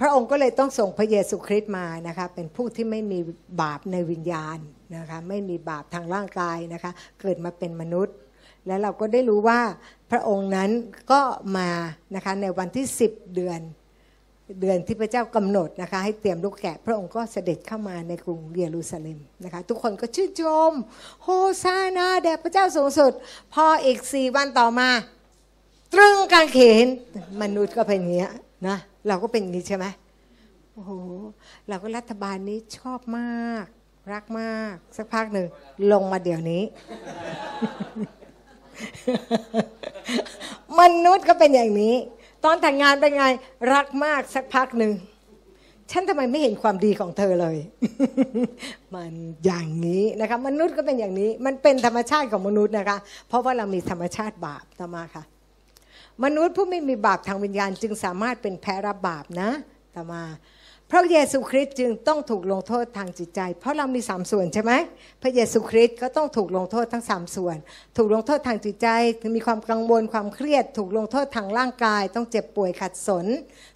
พระองค์ก็เลยต้องส่งพระเยซูคริสต์มานะคะเป็นผู้ที่ไม่มีบาปในวิญญาณนะคะไม่มีบาปทางร่างกายนะคะเกิดมาเป็นมนุษย์ แล้วเราก็ได้รู้ว่าพระองค์นั้นก็มานะคะในวันที่ 10 เดือน เดือนที่พระเจ้ากำหนดนะคะให้เตรียมลูกแกะ พระองค์ก็เสด็จเข้ามาในกรุงเยรูซาเล็มนะคะทุกคนก็ชื่นชม โฮซานาแด่พระเจ้าสูงสุด พออีกสี่วันต่อมา ตรึงกางเขนมนุษย์ก็เป็นอย่างนี้นะเราก็เป็นอย่างนี้ใช่ไหมโอ้โหเราก็รัฐบาลนี้ชอบมาก รักมาก สักพักหนึ่งลงมาเดี๋ยวนี้ มนุษย์ก็เป็นอย่างนี้ ตอนแต่งงานเป็นไงรักมากสักพักหนึ่งฉันทำไมไม่เห็นความดีของเธอเลย มันอย่างนี้นะคะมนุษย์ก็เป็นอย่างนี้ มันเป็นธรรมชาติของมนุษย์นะคะ เพราะว่าเรามีธรรมชาติบาปต่อมาค่ะ มนุษย์ผู้ไม่มีบาปทางวิญญาณ จึงสามารถเป็นแพ้รับบาปนะต่อมา พระเยซูคริสต์จึงต้องถูกลงโทษทางจิตใจ เพราะเรามีสามส่วนใช่ไหมพระเยซูคริสต์ก็ต้องถูกลงโทษทั้งสามส่วน ถูกลงโทษทางจิตใจมีความกังวลความเครียด ถูกลงโทษทางร่างกาย ต้องเจ็บป่วยขัดสน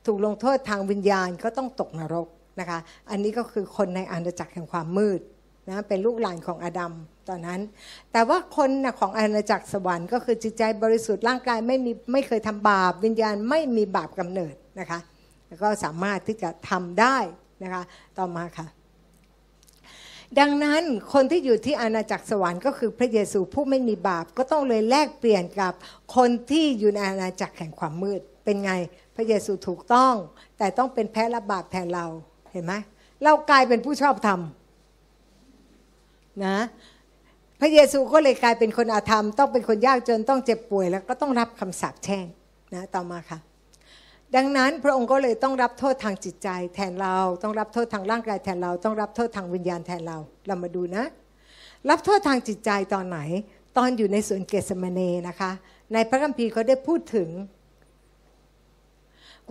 ถูกลงโทษทางวิญญาณก็ต้องตกนรกนะคะ อันนี้ก็คือคนในอาณาจักรแห่งความมืดนะเป็นลูกหลานของอาดัมตอนนั้น แต่ว่าคนของอาณาจักรสวรรค์ก็คือจิตใจบริสุทธิ์ร่างกายไม่มีไม่เคยทำบาปวิญญาณไม่มีบาปกำเนิดนะคะ แล้วก็สามารถที่จะทำได้นะคะต่อมาค่ะ ดังนั้นคนที่อยู่ที่อาณาจักรสวรรค์ก็คือพระเยซูผู้ไม่มีบาปก็ต้องเลยแลกเปลี่ยนกับคนที่อยู่ในอาณาจักรแห่งความมืด เป็นไงพระเยซูถูกต้อง แต่ต้องเป็นแพ้รับบาปแทนเราเห็นไหมเรากลายเป็นผู้ชอบธรรมนะพระเยซูก็เลยกลายเป็นคนอาธรรม ต้องเป็นคนยากจนต้องเจ็บป่วยแล้วก็ต้องรับคำสาปแช่งนะต่อมาค่ะ ดังนั้นพระองค์ก็เลยต้องรับโทษทางจิตใจแทนเรา ต้องรับโทษทางร่างกายแทนเรา ต้องรับโทษทางวิญญาณแทนเรา เรามาดูนะ รับโทษทางจิตใจตอนไหน ตอนอยู่ในสวนเกสมเนนะคะ ในพระคัมภีร์เขาได้พูดถึง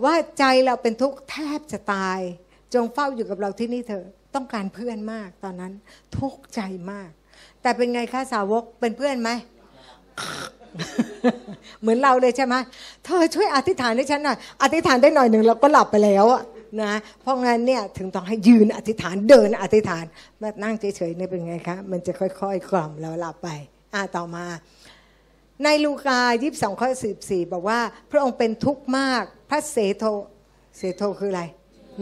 ว่าใจเราเป็นทุกข์แทบจะตาย จงเฝ้าอยู่กับเราที่นี่เถอะ ต้องการเพื่อนมากตอนนั้นทุกข์ใจมาก แต่เป็นไงคะสาวกเป็นเพื่อนไหม เหมือนเราเลยใช่ไหมเธอช่วยอธิษฐานให้ฉันหน่อยอธิษฐานได้หน่อยหนึ่งเราก็หลับไปแล้วอะนะเพราะงั้นเนี่ยถึงต้องให้ยืนอธิษฐานเดินอธิษฐานแบบนั่งเฉยๆนี่ยเป็นไงคะมันจะค่อยๆกล่อมแล้วหลับไปอ่าต่อมาในลูกายีิบสองข้อสิบสี่บอกว่า พระองค์เป็นทุกข์มากพระเสโทเสโทคืออะไร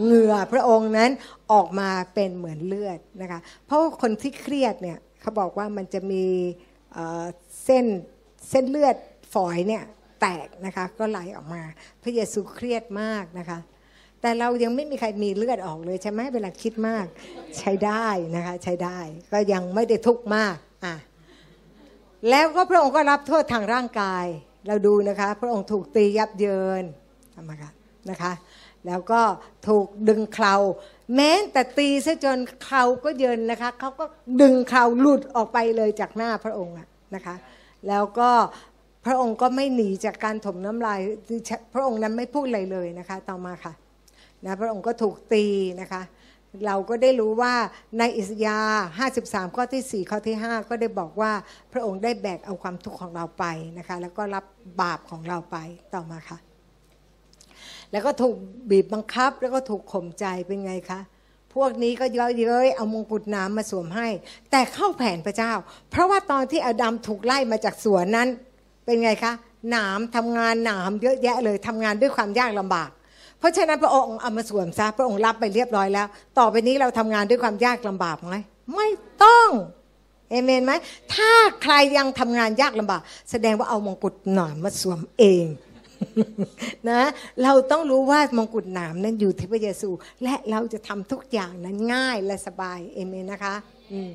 เหงื่อพระองค์นั้นออกมาเป็นเหมือนเลือดนะคะเพราะคนที่เครียดเนี่ยเขาบอกว่ามันจะมีเส้น เส้นเลือดฝอยเนี่ยแตกนะคะก็ไหลออกมา พระเยซูเครียดมากนะคะ แต่เรายังไม่มีใครมีเลือดออกเลยใช่ไหมเวลาคิดมากใช้ได้นะคะใช้ได้ก็ยังไม่ได้ทุกข์มากอะแล้วก็พระองค์ก็รับโทษทางร่างกายเราดูนะคะ พระองค์ถูกตียับเยินทำไมคะนะคะ แล้วก็ถูกดึงเคราแม้แต่ตีซะจนเคราก็เยินนะคะเขาก็ดึงเคราหลุดออกไปเลยจากหน้าพระองค์นะคะ แล้วก็พระองค์ก็ไม่หนีจากการถมน้ำลายพระองค์นั้นไม่พูดอะไรเลยนะคะ ต่อมาค่ะนะพระองค์ก็ถูกตีนะคะ เราก็ได้รู้ว่าในอิสยาห์53 ข้อที่ 4 ข้อที่ 5 ก็ได้บอกว่าพระองค์ได้แบกเอาความทุกข์ของเราไปนะคะ แล้วก็รับบาปของเราไปต่อมาค่ะ แล้วก็ถูกบีบบังคับแล้วก็ถูกข่มใจเป็นไงคะ วกนี้ก็เยอะเย้ยเอามงกุฎน้ำมาสวมให้ แต่เข้าแผนพระเจ้า เพราะว่าตอนที่อดัมถูกไล่มาจากสวนนั้น เป็นไงคะหนามทำงานหนามเยอะแยะเลยทำงานด้วยความยากลำบาก เพราะฉะนั้นพระองค์เอามาสวมซะพระองค์รับไปเรียบร้อยแล้ว ต่อไปนี้เราทำงานด้วยความยากลำบากไหมไม่ต้องเอเมนไหมถ้าใครยังทำงานยากลำบาก แสดงว่าเอามงกุฎหนามมาสวมเอง นะ เราต้องรู้ว่ามงกุฎหนามนั้นอยู่ที่พระเยซู และเราจะทำทุกอย่างนั้นง่ายและสบายเอเมนนะคะอืม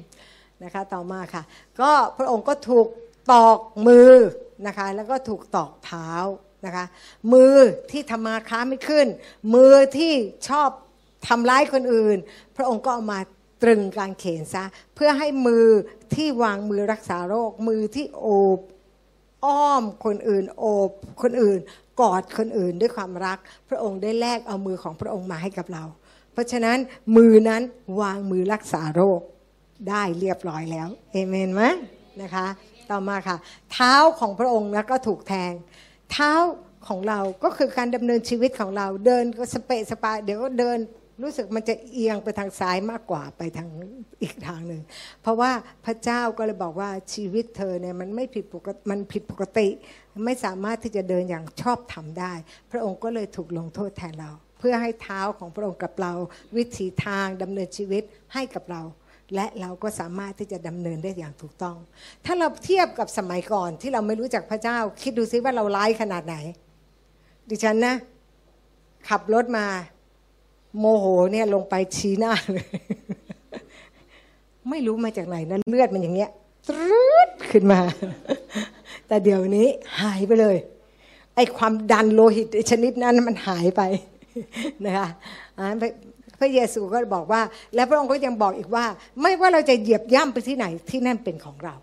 นะคะต่อมาค่ะ ก็พระองค์ก็ถูกตอกมือนะคะ แล้วก็ถูกตอกเท้านะคะมือที่ทำมาค้าไม่ขึ้น มือที่ชอบทำร้ายคนอื่น พระองค์ก็เอามาตรึงการเขนซะ เพื่อให้มือที่วางมือรักษาโรค มือที่โอบ อ้อมคนอื่นโอบคนอื่นกอดคนอื่นด้วยความรัก พระองค์ได้แลกเอามือของพระองค์มาให้กับเรา เพราะฉะนั้นมือนั้นวางมือรักษาโรคได้เรียบร้อยแล้วเอเมนไหมนะคะ ต่อมาค่ะ เท้าของพระองค์แล้วก็ถูกแทง เท้าของเราก็คือการดำเนินชีวิตของเราเดินก็สเปะสปาเดี๋ยวก็เดิน รู้สึกมันจะเอียงไปทางซ้ายมากกว่าไปทางอีกทางหนึ่ง เพราะว่าพระเจ้าก็เลยบอกว่าชีวิตเธอเนี่ยมันไม่ผิดปกติมันผิดปกติ ไม่สามารถที่จะเดินอย่างชอบทำได้ พระองค์ก็เลยถูกลงโทษแทนเรา เพื่อให้เท้าของพระองค์กับเรา วิถีทางดำเนินชีวิตให้กับเรา และเราก็สามารถที่จะดำเนินได้อย่างถูกต้อง ถ้าเราเทียบกับสมัยก่อนที่เราไม่รู้จักพระเจ้า คิดดูซิว่าเราร้ายขนาดไหน ดิฉันนะขับรถมา โมโหเนี่ยลงไปชี้หน้าเลย ไม่รู้มาจากไหนนะเลือดมันอย่างเงี้ยตรึดขึ้นมา แต่เดี๋ยวนี้หายไปเลย ไอ้ความดันโลหิตชนิดนั้นมันหายไปนะคะพระเยซูก็บอกว่า และพระองค์ก็ยังบอกอีกว่า ไม่ว่าเราจะเหยียบย่ำไปที่ไหนที่นั่นเป็นของเรา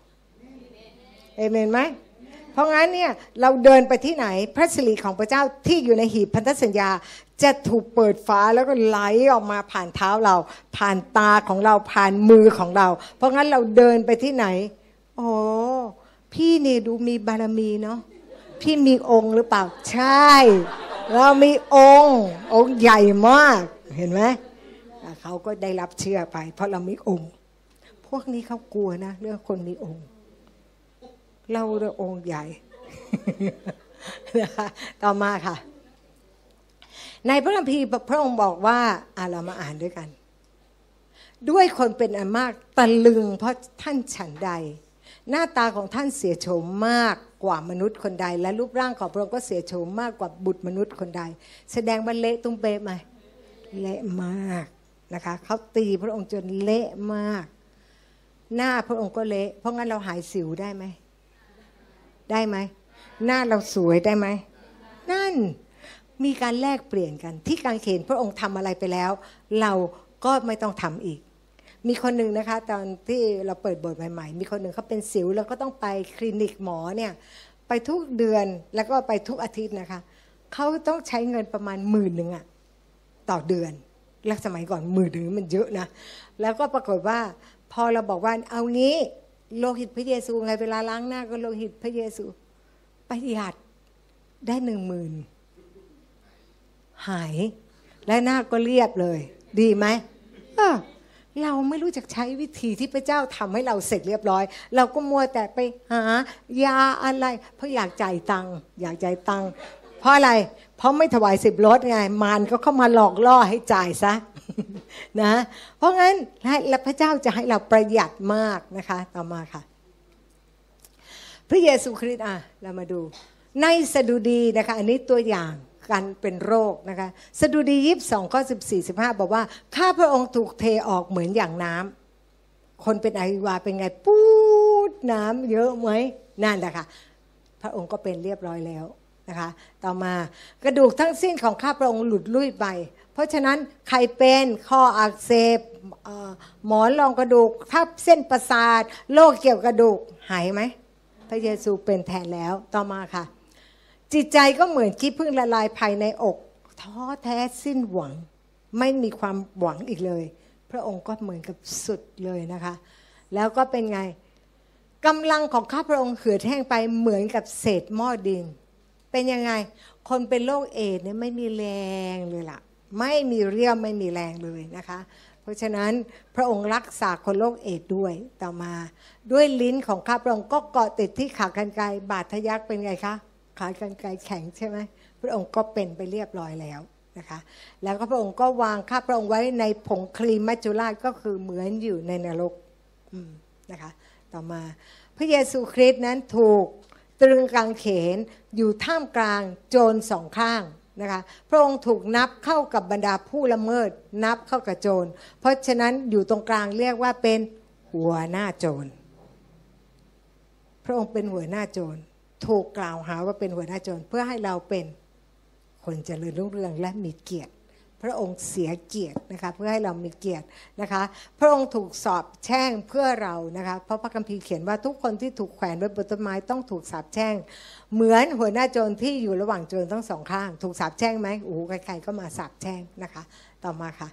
เอเมนไหมเพราะงั้นเนี่ยเราเดินไปที่ไหนพระสิริของพระเจ้าที่อยู่ในหีบพันธสัญญา จะถูกเปิดฟ้าแล้วก็ไหลออกมาผ่านเท้าเรา ผ่านตาของเราผ่านมือของเรา เพราะงั้นเราเดินไปที่ไหนโอ้พี่นี่ดูมีบารมีเนาะพี่มีองค์หรือเปล่าใช่ เรามีองค์ องค์ใหญ่มากเห็นไหมเขาก็ได้รับเชื่อไป เพราะเรามีองค์ พวกนี้เขากลัวนะเรื่องคนมีองค์ เราเรื่ององค์ใหญ่นะคะต่อมาค่ะ ในพระคัมภีร์พระองค์บอกว่าอาเรามาอ่านด้วยกัน ด้วยคนเป็นอันมากตะลึงเพราะท่านฉันใด หน้าตาของท่านเสียโฉมมากกว่ามนุษย์คนใด และรูปร่างของพระองค์ก็เสียโฉมมากกว่าบุตรมนุษย์คนใด แสดงว่าเละตุ้มเป๊ะไหมเละมากนะคะเขาตีพระองค์จนเละมาก หน้าพระองค์ก็เละ เพราะงั้นเราหายสิวได้ไหม ได้ไหม หน้าเราสวยได้ไหม นั่น มีการแลกเปลี่ยนกัน ที่การเขนพระองค์ทำอะไรไปแล้ว เราก็ไม่ต้องทำอีก มีคนหนึ่งนะคะ ตอนที่เราเปิดบทใหม่ ๆ มีคนหนึ่งเขาเป็นสิวแล้วก็ต้องไปคลินิกหมอเนี่ยไปทุกเดือนแล้วก็ไปทุกอาทิตย์นะคะเขาต้องใช้เงินประมาณหมื่นหนึ่งอะต่อเดือน แล้วสมัยก่อนหมื่นหนึ่งมันเยอะนะแล้วก็ปรากฏว่า พอเราบอกว่าเอางี้โลหิตพระเยซูไงเวลาล้างหน้าก็โลหิตพระเยซูประหยัดได้หนึ่งหมื่น หาย และหน้าก็เรียบเลย ดีไหมเออเราไม่รู้จักใช้วิธีที่พระเจ้าทำให้เราเสร็จเรียบร้อย เราก็มัวแต่ไปหายาอะไร เพราะอยากจ่ายตังค์อยากจ่ายตังค์เพราะอะไร เพราะไม่ถวายสิบรถไงมารก็เข้ามาหลอกล่อให้จ่ายซะนะ เพราะงั้นและพระเจ้าจะให้เราประหยัดมากนะคะ ต่อมาค่ะ พระเยซูคริสต์อะเรามาดู ในสดุดีนะคะ อันนี้ตัวอย่าง การเป็นโรคนะคะสดุดียิบสองข้อสิบสี่สิบห้าบอกว่า ข้าพระองค์ถูกเทออกเหมือนอย่างน้ำคนเป็นอหิวาเป็นไงปูดน้ำเยอะไหมนั่นแหละค่ะพระองค์ก็เป็นเรียบร้อยแล้วนะคะต่อมากระดูกทั้งสิ้นของข้าพระองค์หลุดลุ่ยไป เพราะฉะนั้นใครเป็นข้ออักเสบหมอนรองกระดูกทับเส้นประสาทโรคเกี่ยวกระดูกหายไหมพระเยซูเป็นแทนแล้วต่อมาค่ะ จิตใจก็เหมือนขี้พึ่งละลายภายในอก ท้อแท้สิ้นหวัง ไม่มีความหวังอีกเลย พระองค์ก็เหมือนกับสุดเลยนะคะ แล้วก็เป็นไงกำลังของข้าพระองค์เหือดแห้งไปเหมือนกับเศษหม้อดิน เป็นยังไง คนเป็นโรคเอดเนี่ยไม่มีแรงเลยล่ะ ไม่มีเรี่ยวไม่มีแรงเลยนะคะ เพราะฉะนั้นพระองค์รักษาคนโรคเอดด้วยต่อมา ด้วยลิ้นของข้าพระองค์ก็เกาะติดที่ขากันไกรบาดทะยักเป็นไงคะ ขากันไกแข็งใช่ไหมพระองค์ก็เป็นไปเรียบร้อยแล้วนะคะแล้วก็พระองค์ก็วางข้าพระองค์ไว้ในผงครีมมัจจุราชก็คือเหมือนอยู่ในนรกนะคะต่อมาพระเยซูคริสต์นั้นถูกตรึงกางเขนอยู่ท่ามกลางโจรสองข้างนะคะพระองค์ถูกนับเข้ากับบรรดาผู้ละเมิดนับเข้ากับโจร เพราะฉะนั้นอยู่ตรงกลางเรียกว่าเป็นหัวหน้าโจร พระองค์เป็นหัวหน้าโจร ถูกกล่าวหาว่าเป็นหัวหน้าโจรเพื่อให้เราเป็นคนเจริญรุ่งเรืองและมีเกียรติ พระองค์เสียเกียรตินะคะเพื่อให้เรามีเกียรตินะคะ พระองค์ถูกสอบแช่งเพื่อเรานะคะเพราะพระคัมภีร์เขียนว่าทุกคนที่ถูกแขวนไว้บนต้นไม้ต้องถูกสาบแช่ง เหมือนหัวหน้าโจรที่อยู่ระหว่างโจรทั้งสองข้าง ถูกสาบแช่งไหมโอ้ใครๆก็มาสาบแช่งนะคะ ต่อมาค่ะ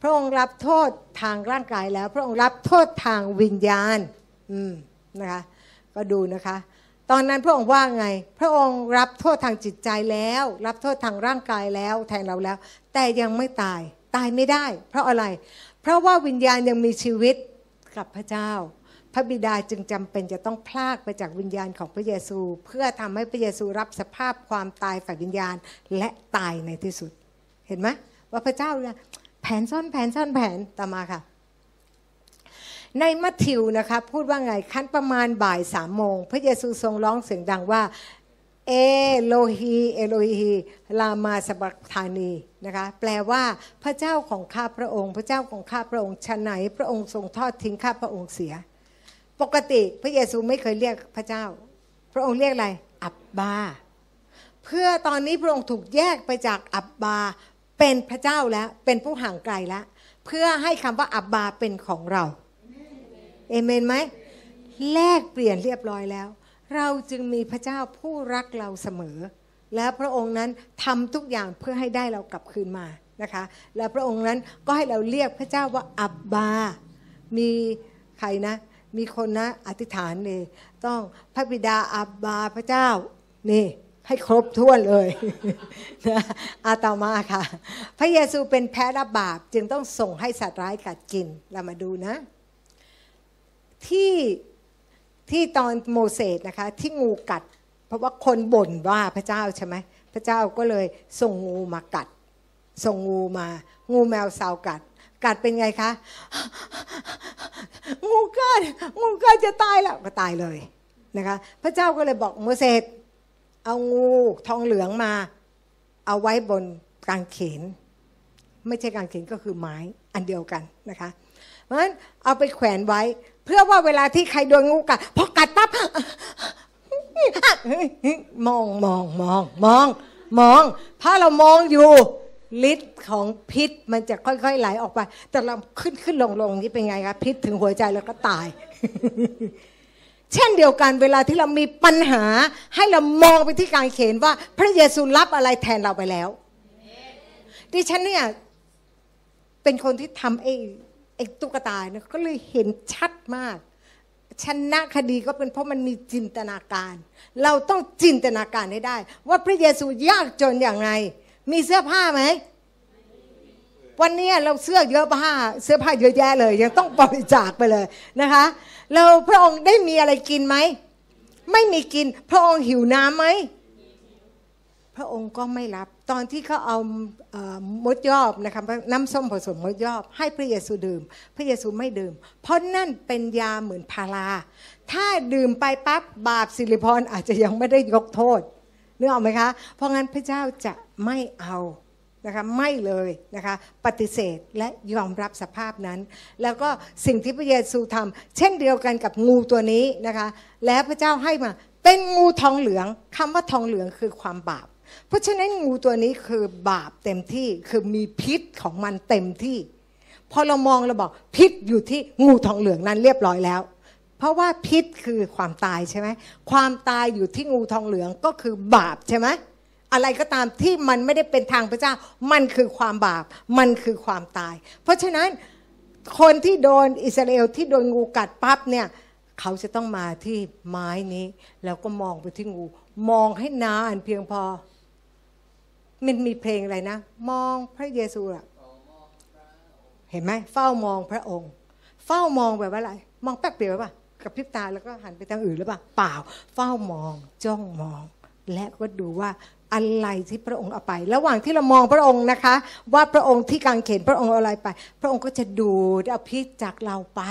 พระองค์รับโทษทางร่างกายแล้ว พระองค์รับโทษทางวิญญาณอืมนะคะก็ดูนะคะ ตอนนั้นพระองค์ว่าไง พระองค์รับโทษทางจิตใจแล้ว รับโทษทางร่างกายแล้ว แทนเราแล้ว แต่ยังไม่ตายตายไม่ได้ เพราะอะไร เพราะว่าวิญญาณยังมีชีวิตกับพระเจ้า พระบิดาจึงจำเป็นจะต้องพลากไปจากวิญญาณของพระเยซู เพื่อทำให้พระเยซูรับสภาพความตายฝ่ายวิญญาณและตายในที่สุด เห็นไหมว่าพระเจ้าเนี่ยแผนซ่อนแผนซ่อนแผนต่อมาค่ะ ในมัทธิวนะคะพูดว่าไงขั้นประมาณบ่ายสามโมง พระเยซูทรงร้องเสียงดังว่า เอโลฮีเอโลฮีลามาสบักธานีนะคะแปลว่าพระเจ้าของข้าพระองค์ พระเจ้าของข้าพระองค์ชะไหนพระองค์ทรงทอดทิ้งข้าพระองค์เสีย ปกติพระเยซูไม่เคยเรียกพระเจ้า พระองค์เรียกอะไร อับบา เพื่อตอนนี้พระองค์ถูกแยกไปจากอับบาเป็นพระเจ้าแล้วเป็นผู้ห่างไกลแล้วเพื่อให้คำว่าอับบาเป็นของเรา เอเมนไหมแลกเปลี่ยนเรียบร้อยแล้ว เราจึงมีพระเจ้าผู้รักเราเสมอ และพระองค์นั้นทำทุกอย่างเพื่อให้ได้เรากลับคืนมานะคะ และพระองค์นั้นก็ให้เราเรียกพระเจ้าว่าอับบา มีใครนะมีคนนะอธิษฐานเลยต้องพระบิดาอับบาพระเจ้านี่ให้ครบถ้วนเลยนะอาตมาค่ะ พระเยซูเป็นแพ้รับบาปจึงต้องส่งให้สัตว์ร้ายกัดกินเรามาดูนะ ที่ที่ตอนโมเสสนะคะ ที่งูกัด เพราะว่าคนบ่นว่าพระเจ้าใช่ไหมพระเจ้าก็เลยส่งงูมากัด ส่งงูมา งูแมวสาวกัด กัดเป็นไงคะ งูกัดงูกัดจะตายแล้วก็ตายเลยนะคะ พระเจ้าก็เลยบอกโมเสสเอางูทองเหลืองมา เอาไว้บนกางเขน ไม่ใช่กางเขนก็คือไม้อันเดียวกันนะคะเพราะฉะนั้นเอาไปแขวนไว้ เพื่อว่าเวลาที่ใครโดนงูกัดพอกัดปั๊บมองมองมองมอง มองถ้าเรามองอยู่ฤทธิ์ของพิษมันจะค่อยๆไหลออกไป แต่เราขึ้นขึ้นลงลงนี่เป็นไงครับพิษถึงหัวใจแล้วก็ตาย เช่นเดียวกันเวลาที่เรามีปัญหา ให้เรามองไปที่การเขนว่า พระเยซูรับอะไรแทนเราไปแล้ว ดิฉันเนี่ยเป็นคนที่ทำไอ้ ไอ้ตุ๊กตาเนี่ยก็เลยเห็นชัดมาก ชนะคดีก็เป็นเพราะมันมีจินตนาการ เราต้องจินตนาการให้ได้ ว่าพระเยซูยากจนอย่างไร มีเสื้อผ้าไหม วันนี้เราเสื้อเยอะผ้า เสื้อผ้าเยอะแยะเลย ยังต้องบริจาคไปเลยนะคะเราพระองค์ได้มีอะไรกินไหม ไม่มีกิน พระองค์หิวน้ำไหม ระองค์ก็ไม่รับ ตอนที่เขาเอามดยอบนะคะน้ำส้มผสมมดยอบ ให้พระเยซูดื่ม พระเยซูไม่ดื่ม เพราะนั่นเป็นยาเหมือนพารา ถ้าดื่มไปปั๊บบาปสิริพรอาจจะยังไม่ได้ยกโทษนึกออกไหมคะ เพราะงั้นพระเจ้าจะไม่เอานะคะไม่เลยนะคะปฏิเสธและยอมรับสภาพนั้น แล้วก็สิ่งที่พระเยซูทำเช่นเดียวกันกับงูตัวนี้นะคะแล้วพระเจ้าให้มาเป็นงูทองเหลืองคำว่าทองเหลืองคือความบาป เพราะฉะนั้นงูตัวนี้คือบาปเต็มที่คือมีพิษของมันเต็มที่ พอเรามองเราบอกพิษอยู่ที่งูทองเหลืองนั้นเรียบร้อยแล้ว เพราะว่าพิษคือความตายใช่ไหมความตายอยู่ที่งูทองเหลืองก็คือบาปใช่ไหมอะไรก็ตามที่มันไม่ได้เป็นทางพระเจ้า มันคือความบาป มันคือความตาย เพราะฉะนั้นคนที่โดนอิสราเอลที่โดนงูกัดปั๊บเนี่ย เขาจะต้องมาที่ไม้นี้ แล้วก็มองไปที่งู มองให้นานเพียงพอ มันมีเพลงอะไรนะ มองพระเยซูอะเห็นไหมเฝ้ามองพระองค์ เฝ้ามองแบบว่าอะไร มองแป๊บเดียวป่ะกับพริบตาแล้วก็หันไปทางอื่นหรือเปล่าเปล่า เฝ้ามองจ้องมอง และก็ดูว่าอะไรที่พระองค์เอาไป ระหว่างที่เรามองพระองค์นะคะ ว่าพระองค์ที่กางเขนพระองค์อะไรไป พระองค์ก็จะดูดเอาพิษจากเราไป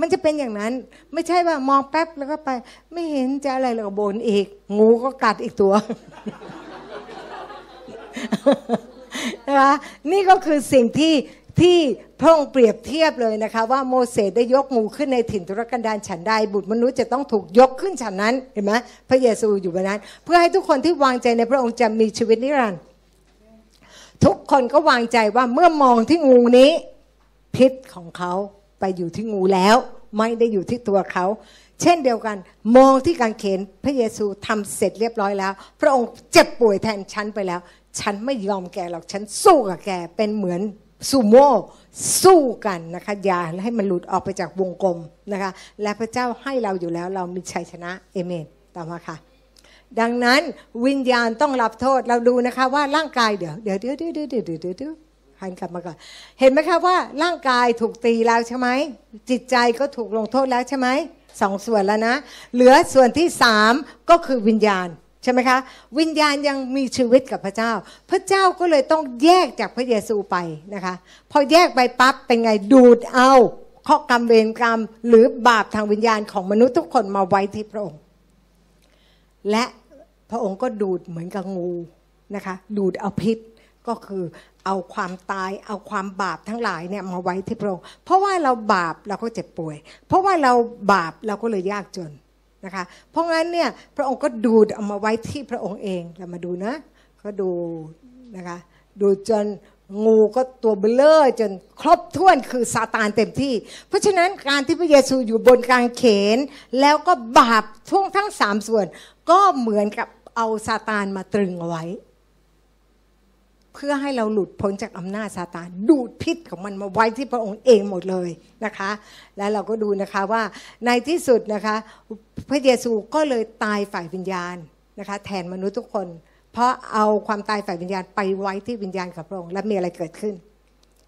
มันจะเป็นอย่างนั้น ไม่ใช่ว่ามองแป๊บแล้วก็ไป ไม่เห็นจะอะไรเลยบนอีก งูก็กัดอีกตัวนะคะนี่ก็คือสิ่งที่ที่พระองค์เปรียบเทียบเลยนะคะ ว่าโมเสสได้ยกงูขึ้นในถิ่นทุรกันดารฉันใดบุตรมนุษย์จะต้องถูกยกขึ้นฉันนั้นเห็นไหมพระเยซูอยู่บนนั้น เพื่อให้ทุกคนที่วางใจในพระองค์จะมีชีวิตนิรันดร์ทุกคนก็วางใจว่าเมื่อมองที่งูนี้ พิษของเขา ไปอยู่ที่งูแล้ว ไม่ได้อยู่ที่ตัวเขา เช่นเดียวกัน มองที่การเขนพระเยซูทำเสร็จเรียบร้อยแล้ว พระองค์เจ็บป่วยแทนฉันไปแล้ว ฉันไม่ยอมแกหรอกฉันสู้กับแกเป็นเหมือนซูโม่สู้กันนะคะอย่าให้มันหลุดออกไปจากวงกลมนะคะและพระเจ้าให้เราอยู่แล้วเรามีชัยชนะเอเมนต่อมาค่ะ ดังนั้นวิญญาณต้องรับโทษเราดูนะคะว่าร่างกายเดี๋ยวเดี๋ยวเดี๋ยวเดี๋ยวเดี๋ยวเดี๋ยว เดี๋ยวเดี๋ยวหันกลับมาก่อน เห็นไหมคะว่าร่างกายถูกตีแล้วใช่ไหมจิตใจก็ถูกลงโทษแล้วใช่ไหมสองส่วนแล้วนะ เหลือส่วนที่สามก็คือวิญญาณใช่ไหมคะ วิญญาณยังมีชีวิตกับพระเจ้า พระเจ้าก็เลยต้องแยกจากพระเยซูไปนะคะ พอแยกไปปั๊บเป็นไงดูดเอาข้อกรรมเวรกรรม หรือบาปทางวิญญาณของมนุษย์ทุกคนมาไว้ที่พระองค์ และพระองค์ก็ดูดเหมือนกับงูนะคะ ดูดเอาพิษ ก็คือเอาความตายเอาความบาปทั้งหลายเนี่ยมาไว้ที่พระองค์เพราะว่าเราบาปเราก็เจ็บป่วย เพราะว่าเราบาปเราก็เลยยากจนนะคะเพราะงั้นเนี่ยพระองค์ก็ดูดเอามาไว้ที่พระองค์เองเรามาดูนะก็ดูนะคะดูจนงูก็ตัวเบลเลอร์จนครบถ้วนคือซาตานเต็มที่ เพราะฉะนั้นการที่พระเยซูอยู่บนกางเขน แล้วก็บาปท่วงทั้งสามส่วน ก็เหมือนกับเอาซาตานมาตรึงเอาไว้ เพื่อให้เราหลุดพ้นจากอำนาจซาตานดูดพิษของมันมาไว้ที่พระองค์เองหมดเลยนะคะ แล้วเราก็ดูนะคะว่าในที่สุดนะคะ พระเยซูก็เลยตายฝ่ายวิญญาณนะคะ แทนมนุษย์ทุกคน เพราะเอาความตายฝ่ายวิญญาณไปไว้ที่วิญญาณกับพระองค์และมีอะไรเกิดขึ้น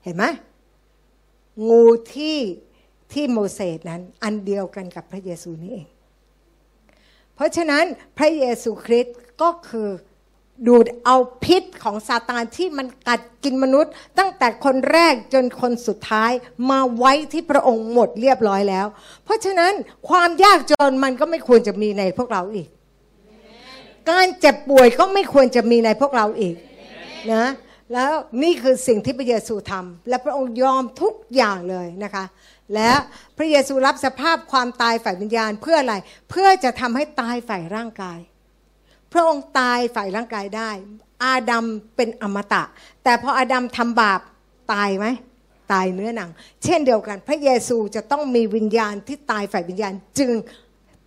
เห็นไหมงูที่ที่โมเสสนั้นอันเดียวกันกับพระเยซูนี่เอง เพราะฉะนั้นพระเยซูคริสต์ก็คือ ดูดเอาพิษของซาตานที่มันกัดกินมนุษย์ ตั้งแต่คนแรกจนคนสุดท้ายมาไว้ที่พระองค์หมดเรียบร้อยแล้ว เพราะฉะนั้นความยากจนมันก็ไม่ควรจะมีในพวกเราอีก การเจ็บป่วยก็ไม่ควรจะมีในพวกเราอีกนะแล้วนี่คือสิ่งที่พระเยซูทำและพระองค์ยอมทุกอย่างเลยนะคะ และพระเยซูรับสภาพความตายฝ่ายวิญญาณเพื่ออะไร เพื่อจะทำให้ตายฝ่ายร่างกาย พระองค์ตายฝ่ายร่างกายได้ อาดัมเป็นอมตะ แต่พออาดัมทำบาปตายไหมตายเนื้อหนัง เช่นเดียวกัน พระเยซูจะต้องมีวิญญาณที่ตายฝ่ายวิญญาณจึง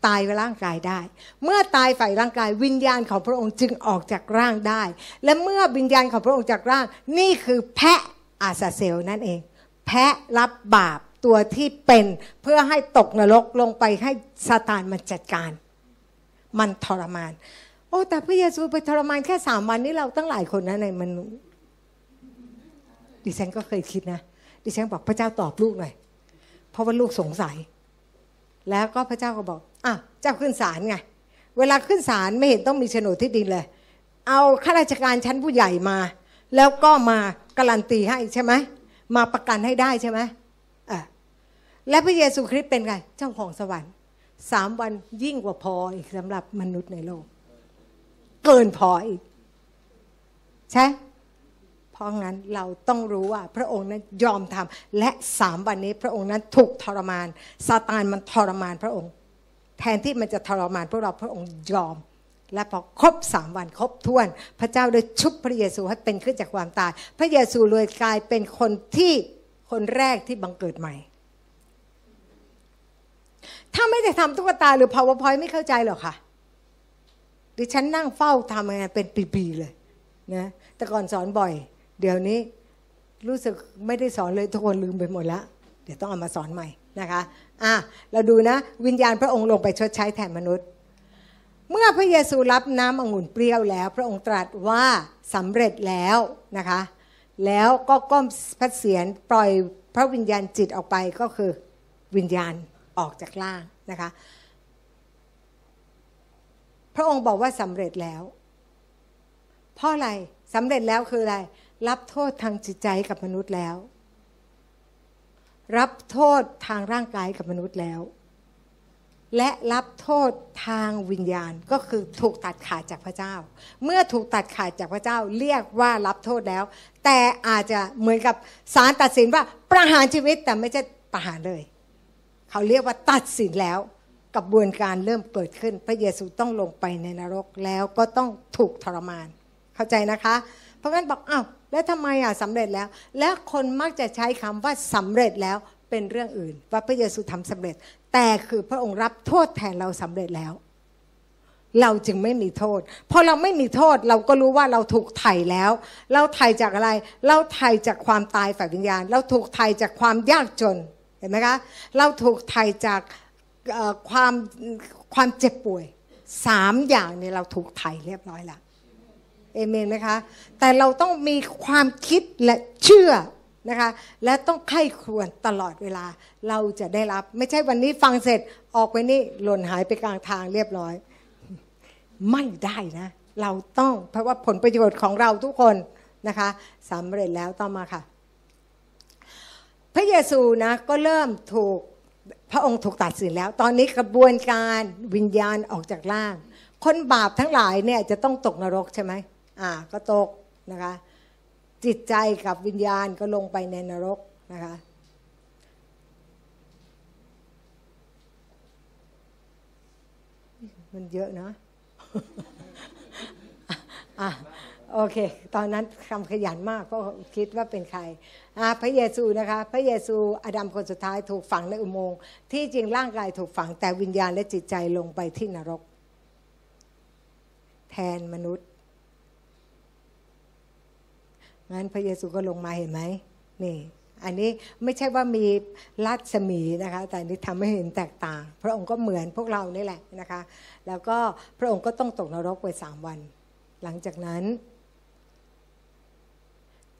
ตายร่างกายได้ เมื่อตายฝ่ายร่างกาย วิญญาณของพระองค์จึงออกจากร่างได้ และเมื่อวิญญาณของพระองค์จากร่าง นี่คือแพะอาซาเซลนั่นเอง แพะรับบาปตัวที่เป็นเพื่อให้ตกนรกลงไปให้ซาตานมันจัดการ มันทรมาน โอ้แต่พระเยซูไปทรมานแค่สามวันนี้เราตั้งหลายคนนะในมนุษย์ดิฉันก็เคยคิดนะดิฉันบอกพระเจ้าตอบลูกหน่อยเพราะว่าลูกสงสัย แล้วก็พระเจ้าก็บอกอะเจ้าขึ้นศาลไงเวลาขึ้นศาลไม่เห็นต้องมีโฉนดที่ดินเลย เอาข้าราชการชั้นผู้ใหญ่มา แล้วก็มาการันตีให้ใช่ไหมมาประกันให้ได้ใช่ไหมอะและพระเยซูคริสต์เป็นไงเจ้าของสวรรค์สามวันยิ่งกว่าพออีกสำหรับมนุษย์ในโลก เกินพออีก ใช่เพราะงั้นเราต้องรู้ว่าพระองค์นั้นยอมทำและสามวันนี้พระองค์นั้นถูกทรมานซาตานมันทรมานพระองค์ แทนที่มันจะทรมานพวกเราพระองค์ยอม และพอครบสามวันครบถ้วน พระเจ้าได้ชุบพระเยซูให้เป็นขึ้นจากความตาย พระเยซูเลยกลายเป็นคนที่คนแรกที่บังเกิดใหม่ ถ้าไม่ได้ทำตุ๊กตาหรือ powerpoint ไม่เข้าใจหรอกค่ะ ดิฉันนั่งเฝ้าทำงานเป็นปีๆเลยนะแต่ก่อนสอนบ่อย เดี๋ยวนี้รู้สึกไม่ได้สอนเลยทุกคนลืมไปหมดแล้ว เดี๋ยวต้องเอามาสอนใหม่นะคะอะเราดูนะ วิญญาณพระองค์ลงไปชดใช้แทนมนุษย์ เมื่อพระเยซูรับน้ำองุ่นเปรี้ยวแล้ว พระองค์ตรัสว่าสำเร็จแล้วนะคะ แล้วก็ก้มพระเศียรปล่อยพระวิญญาณจิตออกไปก็คือวิญญาณออกจากล่างนะคะ พระองค์บอกว่าสำเร็จแล้ว เพราะอะไรสำเร็จแล้วคืออะไร รับโทษทางจิตใจกับมนุษย์แล้ว รับโทษทางร่างกายกับมนุษย์แล้ว และรับโทษทางวิญญาณก็คือถูกตัดขาดจากพระเจ้า เมื่อถูกตัดขาดจากพระเจ้า เรียกว่ารับโทษแล้ว แต่อาจจะเหมือนกับศาลตัดสินว่าประหารชีวิตแต่ไม่ใช่ประหารเลย เขาเรียกว่าตัดสินแล้ว กระบวนการเริ่มเกิดขึ้น พระเยซูต้องลงไปในนรกแล้วก็ต้องถูกทรมาน เข้าใจนะคะ เพราะงั้นบอกอ้าวแล้วทำไมอะสำเร็จแล้ว และคนมักจะใช้คำว่าสำเร็จแล้วเป็นเรื่องอื่น ว่าพระเยซูทำสำเร็จ แต่คือพระองค์รับโทษแทนเราสำเร็จแล้ว เราจึงไม่มีโทษพอเราไม่มีโทษเราก็รู้ว่าเราถูกไถ่แล้ว เราไถ่จากอะไร เราไถ่จากความตายฝ่ายวิญญาณ เราถูกไถ่จากความยากจนเห็นไหมคะเราถูกไถ่จาก ความความเจ็บป่วยสามอย่างเนี่ยเราถูกไถ่เรียบร้อยแล้วเอเมนไหมคะ แต่เราต้องมีความคิดและเชื่อนะคะ และต้องไข้ควญตลอดเวลาเราจะได้รับ ไม่ใช่วันนี้ฟังเสร็จออกไปนี่หล่นหายไปกลางทางเรียบร้อย ไม่ได้นะ เราต้องเพราะว่าผลประโยชน์ของเราทุกคนนะคะสำเร็จแล้วต่อมาค่ะ พระเยซูนะก็เริ่มถูก พระองค์ถูกตัดสินแล้ว ตอนนี้กระบวนการวิญญาณออกจากร่าง คนบาปทั้งหลายเนี่ยจะต้องตกนรกใช่ไหมอ่า ก็ตกนะคะ จิตใจกับวิญญาณก็ลงไปในนรกนะคะ มันเยอะนะอะ โอเค ตอนนั้นคำขยันมากก็คิดว่าเป็นใครพระเยซูนะคะ พระเยซูอดัมคนสุดท้ายถูกฝังในอุโมงค์ที่จริงร่างกายถูกฝังแต่วิญญาณและจิตใจลงไปที่นรก แทนมนุษย์ งั้นพระเยซูก็ลงมาเห็นไหมนี่อันนี้ไม่ใช่ว่ามีรัศมีนะคะ แต่นี่ทำให้เห็นแตกต่าง พระองค์ก็เหมือนพวกเรานี่แหละนะคะ แล้วก็พระองค์ก็ต้องตกนรกไปสามวัน หลังจากนั้น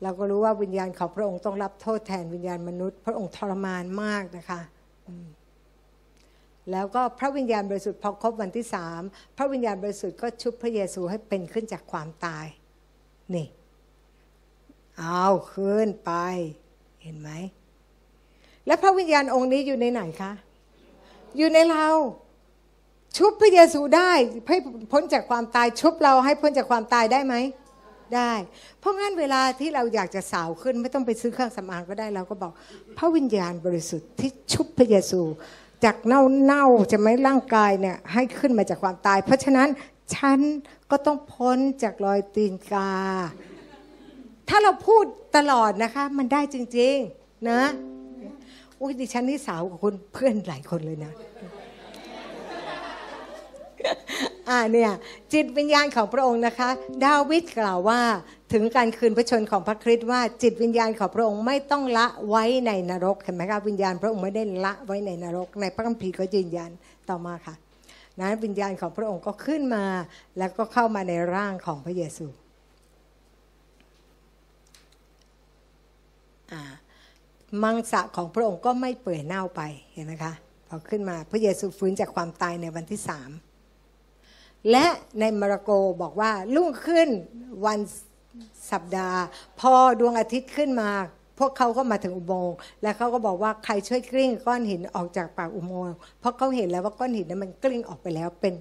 เราก็รู้ว่าวิญญาณของพระองค์ต้องรับโทษแทนวิญญาณมนุษย์ พระองค์ทรมานมากนะคะแล้วก็พระวิญญาณบริสุทธิ์พอครบวันที่สามพระวิญญาณบริสุทธิ์ก็ชุบพระเยซูให้เป็นขึ้นจากความตาย นี่เอาขึ้นไป เห็นไหม แล้วพระวิญญาณองค์นี้อยู่ในไหนคะ อยู่ในเรา ชุบพระเยซูได้ให้พ้นจากความตาย ชุบเราให้พ้นจากความตายได้ไหม ได้ เพราะงั้นเวลาที่เราอยากจะสาวขึ้น ไม่ต้องไปซื้อเครื่องสำอางก็ได้เราก็บอก พระวิญญาณบริสุทธิ์ที่ชุบพระเยซู จากเน่าเน่าจะไม่ร่างกายเนี่ยให้ขึ้นมาจากความตาย เพราะฉะนั้นฉันก็ต้องพ้นจากรอยตีนกา ถ้าเราพูดตลอดนะคะ มันได้จริง ๆ นะอุ้ยดิฉันนี่สาวกว่าคนเพื่อนหลายคนเลยนะ อ่าเนี่ยจิตวิญญาณของพระองค์นะคะ ดาวิดกล่าวว่าถึงการคืนพระชนของพระคริสต์ว่าจิตวิญญาณของพระองค์ไม่ต้องละไว้ในนรกเห็นไหมคะวิญญาณพระองค์ไม่ได้ละไว้ในนรก ในพระคัมภีร์ก็ยืนยันต่อมาค่ะนะวิญญาณของพระองค์ก็ขึ้นมา แล้วก็เข้ามาในร่างของพระเยซูอ่ามังสะของพระองค์ก็ไม่เปื่อยเน่าไปเห็นไหมคะพอขึ้นมาพระเยซูฟื้นจากความตายในวันที่สาม และในมาระโกบอกว่ารุ่งขึ้นวันสัปดาห์ พอดวงอาทิตย์ขึ้นมา พวกเขาก็มาถึงอุโมงค์และเขาก็บอกว่าใครช่วยกลิ้งก้อนหินออกจากปากอุโมงค์เพราะเขาเห็นแล้วว่าก้อนหินนั้นมันกลิ้งออกไปแล้วเป็น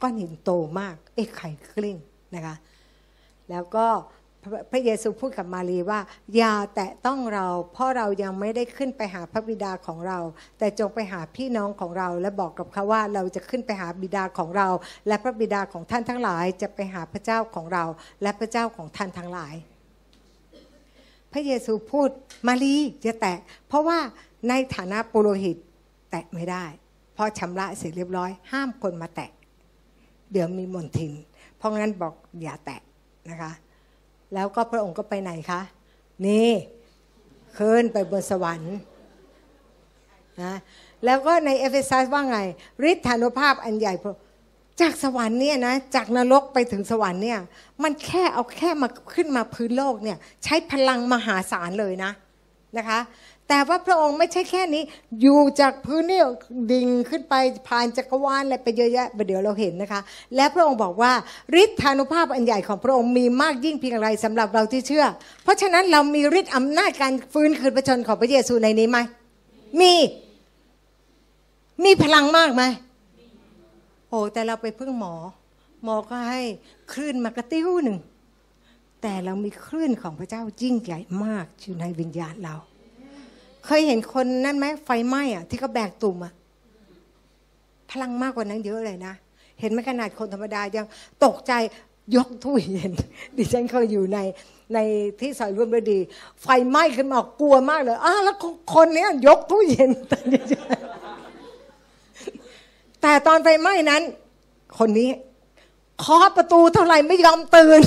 ก้อนหินโตมากเอ๊ะใครกลิ้งนะคะ แล้วก็ พระเยซูพูดกับมารีว่า อย่าแตะต้องเรา เพราะเรายังไม่ได้ขึ้นไปหาพระบิดาของเรา แต่จงไปหาพี่น้องของเรา และบอกกับเขาว่าเราจะขึ้นไปหาบิดาของเรา และพระบิดาของท่านทั้งหลาย จะไปหาพระเจ้าของเรา และพระเจ้าของท่านทั้งหลาย พระเยซูพูดมารีอย่าแตะ เพราะว่าในฐานะปุโรหิตแตะไม่ได้เพราะชำระเสร็จเรียบร้อย ห้ามคนมาแตะ เดี๋ยวมีมนทิน เพราะงั้นบอกอย่าแตะนะคะ แล้วก็พระองค์ก็ไปไหนคะ นี่ขึ้นไปบนสวรรค์นะแล้วก็ในเอเฟซัสว่าไงฤทธานุภาพอันใหญ่จากสวรรค์เนี่ยนะจากนรกไปถึงสวรรค์เนี่ยมันแค่เอาแค่มาขึ้นมาพื้นโลกเนี่ยใช้พลังมหาศาลเลยนะนะคะ แต่ว่าพระองค์ไม่ใช่แค่นี้ อยู่จากพื้นนี่ดิ่งขึ้นไปผ่านจักรวาลอะไรไปเยอะแยะเดี๋ยวเราเห็นนะคะ และพระองค์บอกว่าฤทธานุภาพอันใหญ่ของพระองค์มีมากยิ่งเพียงไรสำหรับเราที่เชื่อ เพราะฉะนั้นเรามีฤทธิ์อำนาจการฟื้นคืนพระชนของพระเยซูในนี้ไหมมี มีพลังมากไหมโอ้แต่เราไปพึ่งหมอ หมอก็ให้คลื่นมากระติ้วหนึ่งแต่เรามีคลื่นของพระเจ้ายิ่งใหญ่มากอยู่ในวิญญาณเรา เคยเห็นคนนั่นไหมไฟไหม้อะที่เขาแบกตุ่มอะพลังมากกว่านั้นเยอะเลยนะ เห็นไหมขนาดคนธรรมดายังตกใจยกตู้เย็นดิฉันเคยอยู่ในในที่ซอยร่วมฤดี ไฟไหม้ขึ้นมากลัวมากเลยอ้าแล้วคนนี้ยยกตู้เย็น แต่ตอนไฟไหม้นั้น คนนี้เคาะประตูเท่าไหร่ไม่ยอมตื่น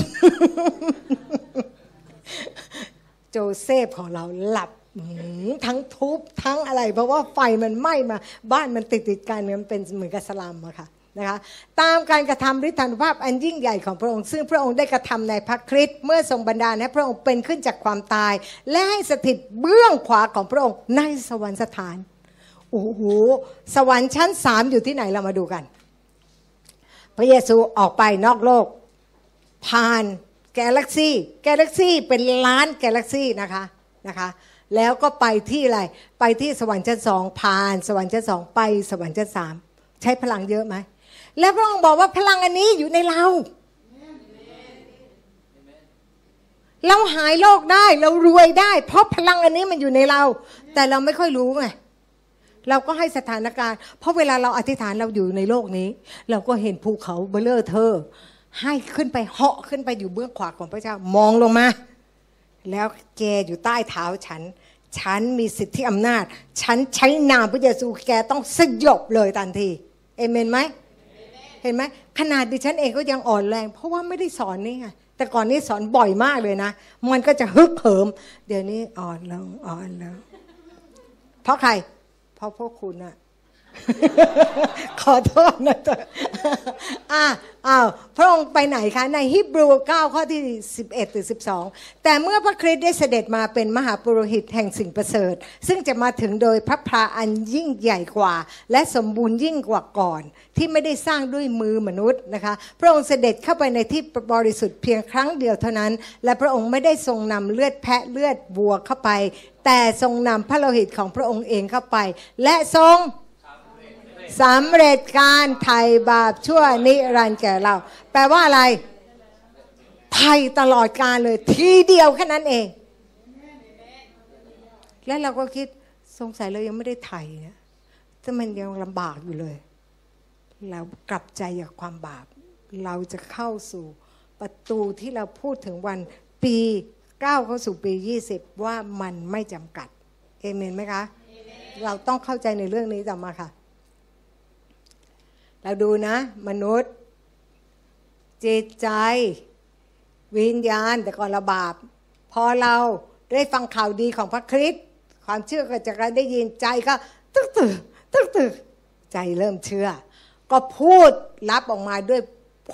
โจเซฟของเราหลับ ทั้งทุบทั้งอะไร เพราะว่าไฟมันไหม้มาบ้านมันติดติดกันมันเป็นเหมือนกับสลัมอะค่ะนะคะตามการกระทำฤทธานุภาพอันยิ่งใหญ่ของพระองค์ ซึ่งพระองค์ได้กระทำในพระคริสต์เมื่อทรงบันดาลให้พระองค์เป็นขึ้นจากความตาย และให้สถิตเบื้องขวาของพระองค์ในสวรรคสถานโอ้โหสวรรค์ชั้นสามอยู่ที่ไหนเรามาดูกัน พระเยซูออกไปนอกโลก ผ่านกาแล็กซี่กาแล็กซี่เป็นล้านกาแล็กซี่นะคะนะคะ แล้วก็ไปที่อะไร ไปที่สวรรค์ชั้นสองผ่านสวรรค์ชั้นสองไปสวรรค์ชั้นสามใช้พลังเยอะไหม แล้วพระองค์บอกว่าพลังอันนี้อยู่ในเรา เราหายโรคได้เรารวยได้ เพราะพลังอันนี้มันอยู่ในเรา แต่เราไม่ค่อยรู้ไงเราก็ให้สถานการณ์ เพราะเวลาเราอธิษฐานเราอยู่ในโลกนี้ เราก็เห็นภูเขาเบลเลอร์เธอ ให้ขึ้นไปเหาะขึ้นไปอยู่เบื้องขวาของพระเจ้ามองลงมา แล้วแกอยู่ใต้เท้าฉัน ฉันมีสิทธิอำนาจ ฉันใช้นามพระเยซูแกต้องสยบเลยทันที เอเมนไหมเห็นไหมขนาดดิฉันเองก็ยังอ่อนแรง เพราะว่าไม่ได้สอนนี่ไงแต่ก่อนนี้สอนบ่อยมากเลยนะ มันก็จะฮึกเหิม เดี๋ยวนี้อ่อนลงอ่อนลงเพราะใคร เพราะพวกคุณอะ ขอโทษนะเถออะอ้าวพระองค์ไปไหนคะ ในฮิบรู9ข้อที่ 11ถึง12 แต่เมื่อพระคริสต์ได้เสด็จมาเป็นมหาปุโรหิตแห่งสิ่งประเสริฐ ซึ่งจะมาถึงโดยพระพราอันยิ่งใหญ่กว่า และสมบูรณ์ยิ่งกว่าก่อน ที่ไม่ได้สร้างด้วยมือมนุษย์นะคะ พระองค์เสด็จเข้าไปในที่บริสุทธิ์เพียงครั้งเดียวเท่านั้น และพระองค์ไม่ได้ทรงนำเลือดแพะเลือดวัวเข้าไป แต่ทรงนำพระโลหิตของพระองค์เองเข้าไป และทรง สำเร็จการไถ่บาปชั่วนิรันดร์แก่เรา แปลว่าอะไรไถ่ตลอดการเลย ทีเดียวแค่นั้นเอง แล้วเราก็คิดสงสัยเรายังไม่ได้ไถ่นะแต่มันยังลำบากอยู่เลย เรากลับใจจากความบาป เราจะเข้าสู่ประตูที่เราพูดถึงวันปีก้าวเข้าสู่ปี 20 ว่ามันไม่จำกัด เอเมนไหมคะ เราต้องเข้าใจในเรื่องนี้ต่อมาค่ะ เราดูนะ มนุษย์ จิตใจ วิญญาณแต่ก่อนเราบาป พอเราได้ฟังข่าวดีของพระคริสต์ความเชื่อก็จะได้ยินใจก็ตึกตึกตึกตึกใจเริ่มเชื่อ ก็พูดรับออกมาด้วย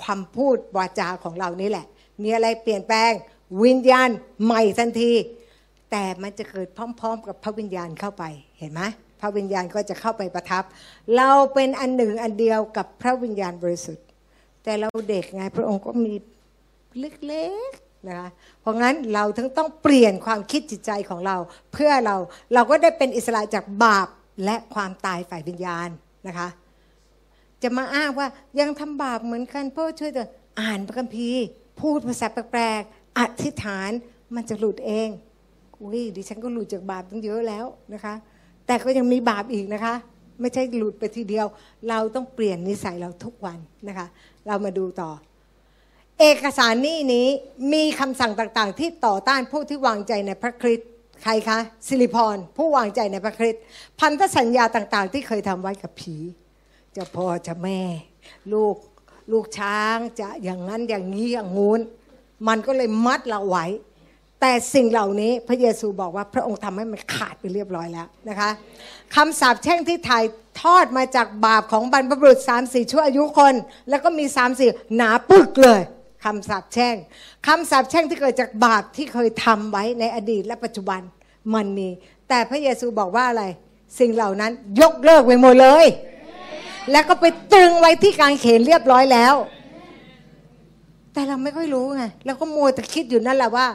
ความพูดวาจาของเรานี่แหละ มีอะไรเปลี่ยนแปลง วิญญาณใหม่ทันที แต่มันจะเกิดพร้อม ๆ กับพระวิญญาณเข้าไปเห็นไหม พระวิญญาณก็จะเข้าไปประทับ เราเป็นอันหนึ่งอันเดียวกับพระวิญญาณบริสุทธิ์ แต่เราเด็กไงพระองค์ก็มีเล็กๆนะคะเพราะงั้นเราถึงต้องเปลี่ยนความคิดจิตใจของเรา เพื่อเราเราก็ได้เป็นอิสระจากบาปและความตายฝ่ายวิญญาณนะคะจะมาอ้างว่ายังทำบาปเหมือนกันพ่อช่วยเถอะอ่านพระคัมภีร์ พูดภาษาแปลกๆอธิษฐานมันจะหลุดเองอุ้ยดิฉันก็หลุดจากบาปตั้งเยอะแล้วนะคะ แต่ก็ยังมีบาปอีกนะคะ ไม่ใช่หลุดไปทีเดียว เราต้องเปลี่ยนนิสัยเราทุกวันนะคะ เรามาดูต่อ เอกสารนี้นี้มีคำสั่งต่างๆ ที่ต่อต้านผู้ที่วางใจในพระคริสต์ใครคะสิริพรผู้วางใจในพระคริสต์พันธสัญญาต่างๆ ที่เคยทำไว้กับผีจะพ่อจะแม่ ลูกลูกช้างจะอย่างนั้นอย่างนี้อย่างงู้น มันก็เลยมัดเราไว้ แต่สิ่งเหล่านี้พระเยซูบอกว่าพระองค์ทำให้มันขาดไปเรียบร้อยแล้วนะคะคำสาปแช่งที่ถ่ายทอดมาจากบาปของบรรพบุรุษสามสี่ชั่วอายุคน แล้วก็มีสามสี่หนาปึกเลยคำสาปแช่งคำสาปแช่งที่เกิดจากบาปที่เคยทำไว้ในอดีตและปัจจุบันมันมี แต่พระเยซูบอกว่าอะไร สิ่งเหล่านั้นยกเลิกไปหมดเลย แล้วก็ไปตรึงไว้ที่กางเขนเรียบร้อยแล้ว แต่เราไม่ค่อยรู้ไงเราก็มัวแต่คิดอยู่นั่นแหละว่า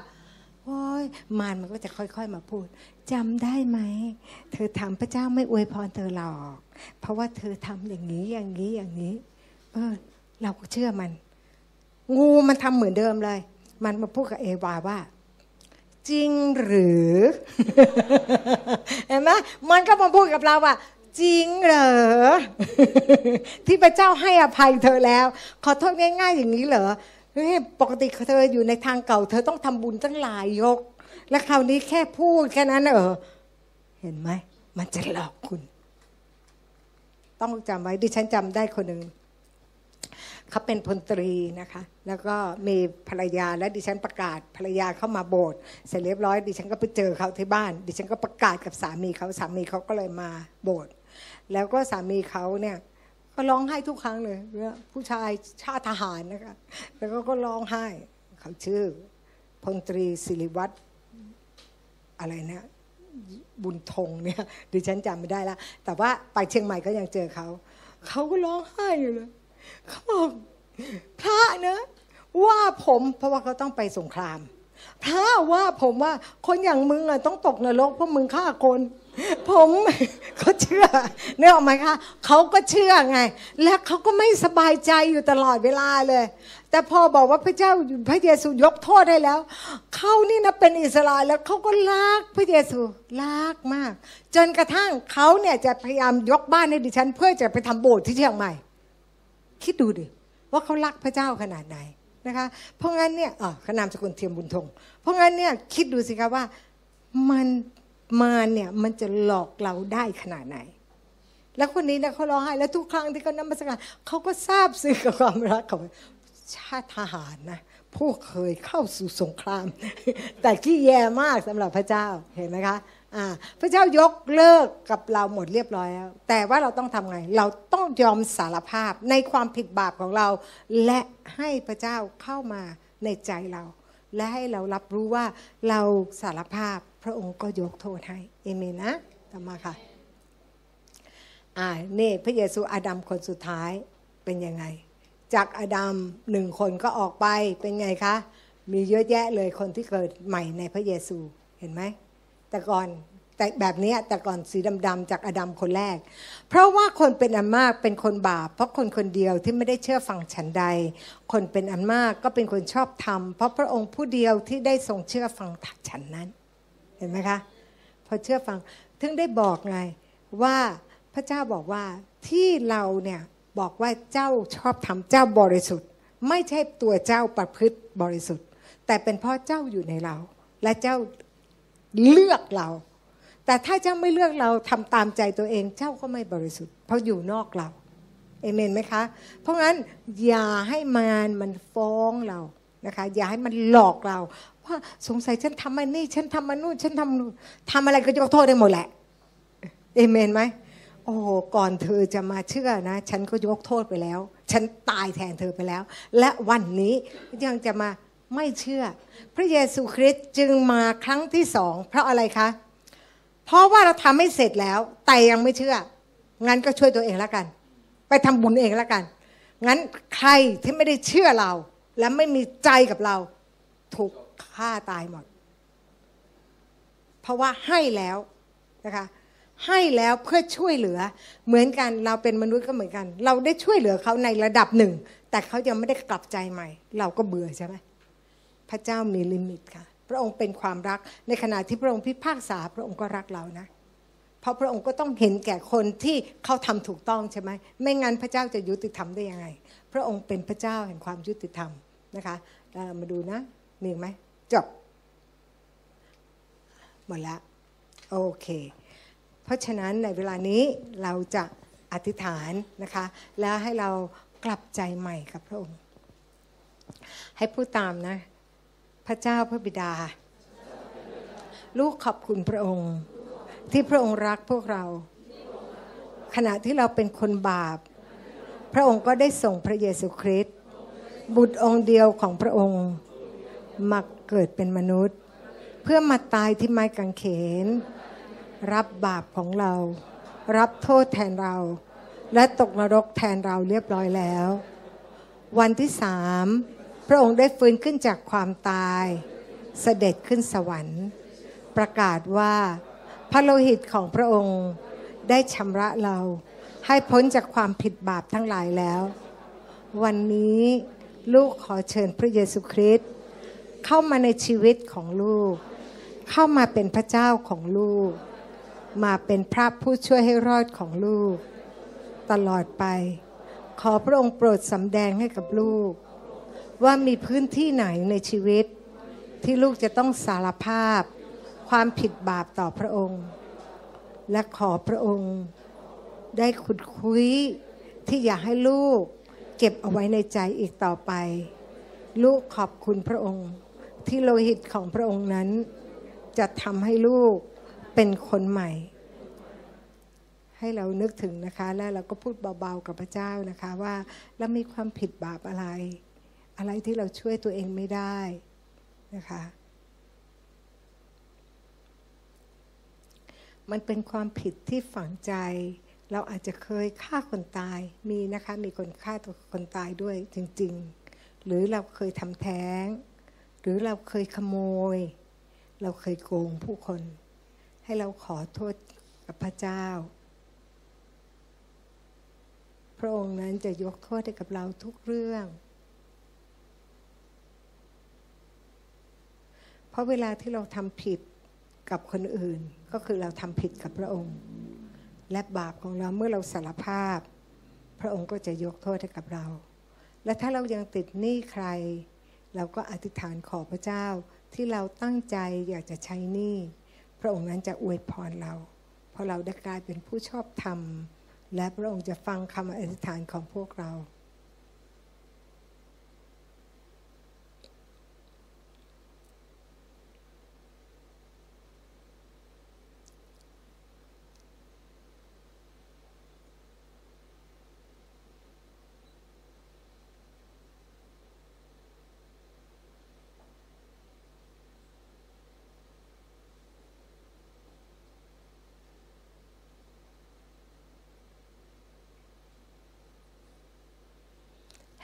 โอ้ยมารมันก็จะค่อยๆมาพูดจำได้ไหม เธอทำพระเจ้าไม่อวยพรเธอหรอก เพราะว่าเธอทำอย่างนี้อย่างนี้อย่างนี้ เออ เราก็เชื่อมัน งูมันทำเหมือนเดิมเลย มันมาพูดกับเอวาว่า จริงหรือเห็นไหมมันก็มาพูดกับเราว่าจริงเหรอ ที่พระเจ้าให้อภัยเธอแล้ว ขอโทษง่ายๆอย่างนี้เหรอ เฮ้ยปกติเธออยู่ในทางเก่า เธอต้องทำบุญตั้งหลายยก และคราวนี้แค่พูดแค่นั้นเออ เห็นไหม มันจะหลอกคุณ ต้องจำไว้ดิฉันจำได้คนหนึ่งเขาเป็นพลตรีนะคะ แล้วก็มีภรรยาและดิฉันประกาศภรรยาเข้ามาโบสถ์เสร็จเรียบร้อย ดิฉันก็ไปเจอเขาที่บ้าน ดิฉันก็ประกาศกับสามีเขาสามีเขาก็เลยมาโบสถ์แล้วก็สามีเขาเนี่ย ก็ร้องไห้ทุกครั้งเลยผู้ชายชาติทหารนะคะแล้วก็ก็ร้องไห้เขาชื่อพลตรีศิริวัตรอะไรเนี่ยบุญธงเนี่ยดิฉันจำไม่ได้ละแต่ว่าไปเชียงใหม่ก็ยังเจอเขาเขาก็ร้องไห้อยู่เลยเขาบอกพระเนะว่าผมเพราะว่าเขาต้องไปสงคราม พระว่าผมว่าคนอย่างมึงอะต้องตกนรกเพราะมึงฆ่าคน ผมเขาเชื่อเนี่ยออกไหมคะเขาก็เชื่อไง และเขาก็ไม่สบายใจอยู่ตลอดเวลาเลย แต่พอบอกว่าพระเจ้าพระเยซูยกโทษให้แล้วเขานี่นะเป็นอิสระแล้วเขาก็รักพระเยซูรักมาก จนกระทั่งเขาเนี่ยจะพยายามยกบ้านให้ดิฉัน เพื่อจะไปทำโบสถ์ที่เชียงใหม่ คิดดูดิว่าเขารักพระเจ้าขนาดไหน นะคะ เพราะงั้นเนี่ยอ๋อขนามสกุลเทียมบุญทง เพราะงั้นเนี่ยคิดดูสิคะว่ามันมาเนี่ยมันจะหลอกเราได้ขนาดไหน แล้วคนนี้นะเขาร้องไห้แล้วทุกครั้งที่เขานมัสการเขาก็ทราบซึ้งกับความรักของชาติทหารนะผู้เคยเข้าสู่สงคราม แต่ที่แย่มากสำหรับพระเจ้าเห็นไหมคะ พระเจ้ายกเลิกกับเราหมดเรียบร้อยแล้วแต่ว่าเราต้องทำไง เราต้องยอมสารภาพในความผิดบาปของเรา และให้พระเจ้าเข้ามาในใจเรา และให้เรารับรู้ว่าเราสารภาพพระองค์ก็ยกโทษให้เอเมนนะต่อมาค่ะอ่านี่พระเยซูอาดัมคนสุดท้ายเป็นยังไง จากอาดัมหนึ่งคนก็ออกไปเป็นไงคะมีเยอะแยะเลยคนที่เกิดใหม่ในพระเยซูเห็นไหม แต่ก่อนแต่แบบนี้แต่ก่อนสีดำๆจากอดัมคนแรก เพราะว่าคนเป็นอันมากเป็นคนบาป เพราะคนคนเดียวที่ไม่ได้เชื่อฟังฉันใด คนเป็นอันมากก็เป็นคนชอบธรรมเพราะพระองค์ผู้เดียวที่ได้ทรงเชื่อฟังฉันนั้น เห็นไหมคะพอเชื่อฟังถึงได้บอกไงว่าพระเจ้าบอกว่าที่เราเนี่ยบอกว่าเจ้าชอบทำเจ้าบริสุทธิ์ ไม่ใช่ตัวเจ้าประพฤติบริสุทธิ์ แต่เป็นเพราะเจ้าอยู่ในเรา และเจ้า เลือกเรา แต่ถ้าเจ้าไม่เลือกเราทำตามใจตัวเองเจ้าก็ไม่บริสุทธิ์ เพราะอยู่นอกเราเอเมนไหมคะ เพราะงั้นอย่าให้มันมันฟ้องเรานะคะ อย่าให้มันหลอกเราว่าสงสัยฉันทำมันนี่ ฉันทำมันนู่นฉันทำนู่นทำอะไรก็ยกโทษได้หมดแหละเอเมนไหมโอ้ก่อนเธอจะมาเชื่อนะ ฉันก็ยกโทษไปแล้ว ฉันตายแทนเธอไปแล้ว และวันนี้ยังจะมา ไม่เชื่อ พระเยซูคริสต์จึงมาครั้งที่สองเพราะอะไรคะ เพราะว่าเราทำไม่เสร็จแล้ว แต่ยังไม่เชื่อ งั้นก็ช่วยตัวเองแล้วกัน ไปทำบุญเองแล้วกัน งั้นใครที่ไม่ได้เชื่อเรา และไม่มีใจกับเรา ถูกฆ่าตายหมด เพราะว่าให้แล้วนะคะให้แล้วเพื่อช่วยเหลือเหมือนกันเราเป็นมนุษย์ก็เหมือนกัน เราได้ช่วยเหลือเขาในระดับหนึ่ง แต่เขายังไม่ได้กลับใจใหม่ เราก็เบื่อใช่ไหม พระเจ้ามีลิมิตค่ะ พระองค์เป็นความรักในขณะที่พระองค์พิพากษาพระองค์ก็รักเรานะ เพราะพระองค์ก็ต้องเห็นแก่คนที่เขาทำถูกต้องใช่ไหมไม่งั้นพระเจ้าจะยุติธรรมได้ยังไง พระองค์เป็นพระเจ้าแห่งความยุติธรรมนะคะมาดูนะมีไหมจบหมดละโอเค เพราะฉะนั้นในเวลานี้เราจะอธิษฐานนะคะ แล้วให้เรากลับใจใหม่กับพระองค์ ให้พูดตามนะ พระเจ้าพระบิดา ลูกขอบคุณพระองค์ ที่พระองค์รักพวกเรา ขณะที่เราเป็นคนบาป พระองค์ก็ได้ส่งพระเยซูคริสต์บุตรองค์เดียวของพระองค์มาเกิดเป็นมนุษย์ เพื่อมาตายที่ไม้กางเขน รับบาปของเรา รับโทษแทนเรา และตกนรกแทนเราเรียบร้อยแล้ว วันที่สาม พระองค์ได้ฟื้นขึ้นจากความตาย เสด็จขึ้นสวรรค์ ประกาศว่าพระโลหิตของพระองค์ได้ชำระเรา ให้พ้นจากความผิดบาปทั้งหลายแล้ว วันนี้ลูกขอเชิญพระเยซูคริสต์เข้ามาในชีวิตของลูก เข้ามาเป็นพระเจ้าของลูก มาเป็นพระผู้ช่วยให้รอดของลูก ตลอดไป ขอพระองค์โปรดสำแดงให้กับลูก ว่ามีพื้นที่ไหนในชีวิต ที่ลูกจะต้องสารภาพ ความผิดบาปต่อพระองค์ และขอพระองค์ ได้ขุดคุยที่อยากให้ลูกเก็บเอาไว้ในใจอีกต่อไป ลูกขอบคุณพระองค์ ที่โลหิตของพระองค์นั้น จะทำให้ลูกเป็นคนใหม่ ให้เรานึกถึงนะคะ แล้วเราก็พูดเบาๆกับพระเจ้านะคะว่าเรามีความผิดบาปอะไร อะไรที่เราช่วยตัวเองไม่ได้นะคะมันเป็นความผิดที่ฝังใจ เราอาจจะเคยฆ่าคนตาย มีนะคะ มีคนฆ่าตัวคนตายด้วยจริง ๆ หรือเราเคยทำแท้ง หรือเราเคยขโมย เราเคยโกงผู้คน ให้เราขอโทษกับพระเจ้า พระองค์นั้นจะยกโทษให้กับเราทุกเรื่อง เพ ราะเวลาที่เราทำผิดกับคนอื่น ก็คือเราทำผิดกับพระองค์ และบาปของเราเมื่อเราสารภาพ พระองค์ก็จะยกโทษให้กับเรา และถ้าเรายังติดหนี้ใคร เราก็อธิษฐานขอพระเจ้าที่เราตั้งใจอยากจะใช้หนี้พระองค์นั้นจะอวยพรเรา เพราะเราได้กลายเป็นผู้ชอบธรรม และพระองค์จะฟังคำอธิษฐานของพวกเรา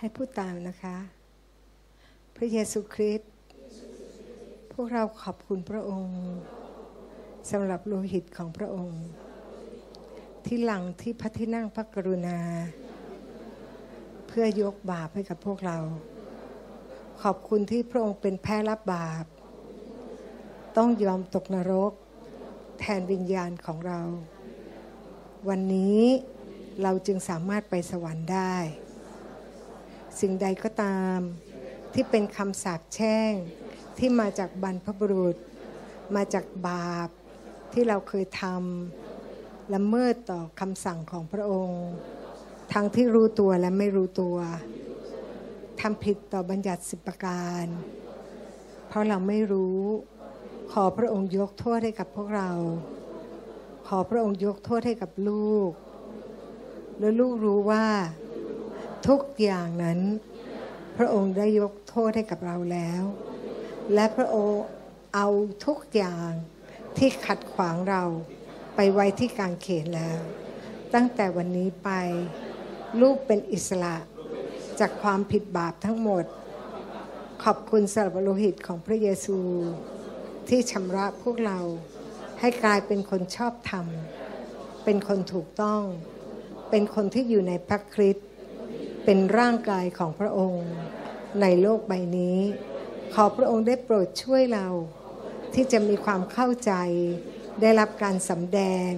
ให้พูดตามนะคะ พระเยซูคริสต์พวกเราขอบคุณพระองค์สำหรับโลหิตของพระองค์ ที่หลังที่พระที่นั่งพระกรุณา เพื่อยกบาปให้กับพวกเรา ขอบคุณที่พระองค์เป็นแพ้รับบาป ต้องยอมตกนรก แทนวิญญาณของเรา วันนี้เราจึงสามารถไปสวรรค์ได้ สิ่งใดก็ตาม ที่เป็นคำสาปแช่ง ที่มาจากบรรพบุรุษ มาจากบาปที่เราเคยทำละเมิดต่อคำสั่งของพระองค์ ทั้งที่รู้ตัวและไม่รู้ตัวทำผิดต่อบัญญัติสิบประการ เพราะเราไม่รู้ขอพระองค์ยกโทษให้กับพวกเรา ขอพระองค์ยกโทษให้กับลูก และลูกรู้ว่า ทุกอย่างนั้น พระองค์ได้ยกโทษให้กับเราแล้ว และพระองค์เอาทุกอย่างที่ขัดขวางเราไปไว้ที่กางเขนแล้ว ตั้งแต่วันนี้ไปลูกเป็นอิสระจากความผิดบาปทั้งหมด ขอบคุณสำหรับโลหิตของพระเยซู ที่ชำระพวกเราให้กลายเป็นคนชอบธรรม เป็นคนถูกต้อง เป็นคนที่อยู่ในพระคริสต์ เป็นร่างกายของพระองค์ ในโลกใบนี้ ขอพระองค์ได้โปรดช่วยเรา ที่จะมีความเข้าใจ ได้รับการสำแดง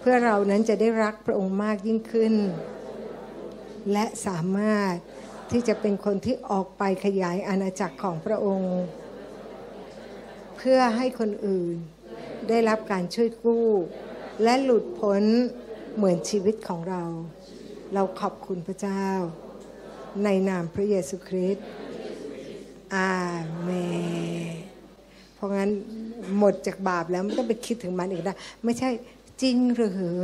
เพื่อเรานั้นจะได้รักพระองค์มากยิ่งขึ้น และสามารถที่จะเป็นคนที่ออกไปขยายอาณาจักรของพระองค์ เพื่อให้คนอื่นได้รับการช่วยกู้ และหลุดพ้นเหมือนชีวิตของเรา เราขอบคุณพระเจ้า ในนามพระเยซูคริสต์อาเมนเพราะงั้นหมดจากบาปแล้วไม่ต้องไปคิดถึงมันอีกนะไม่ใช่จริงหรือ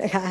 นะคะ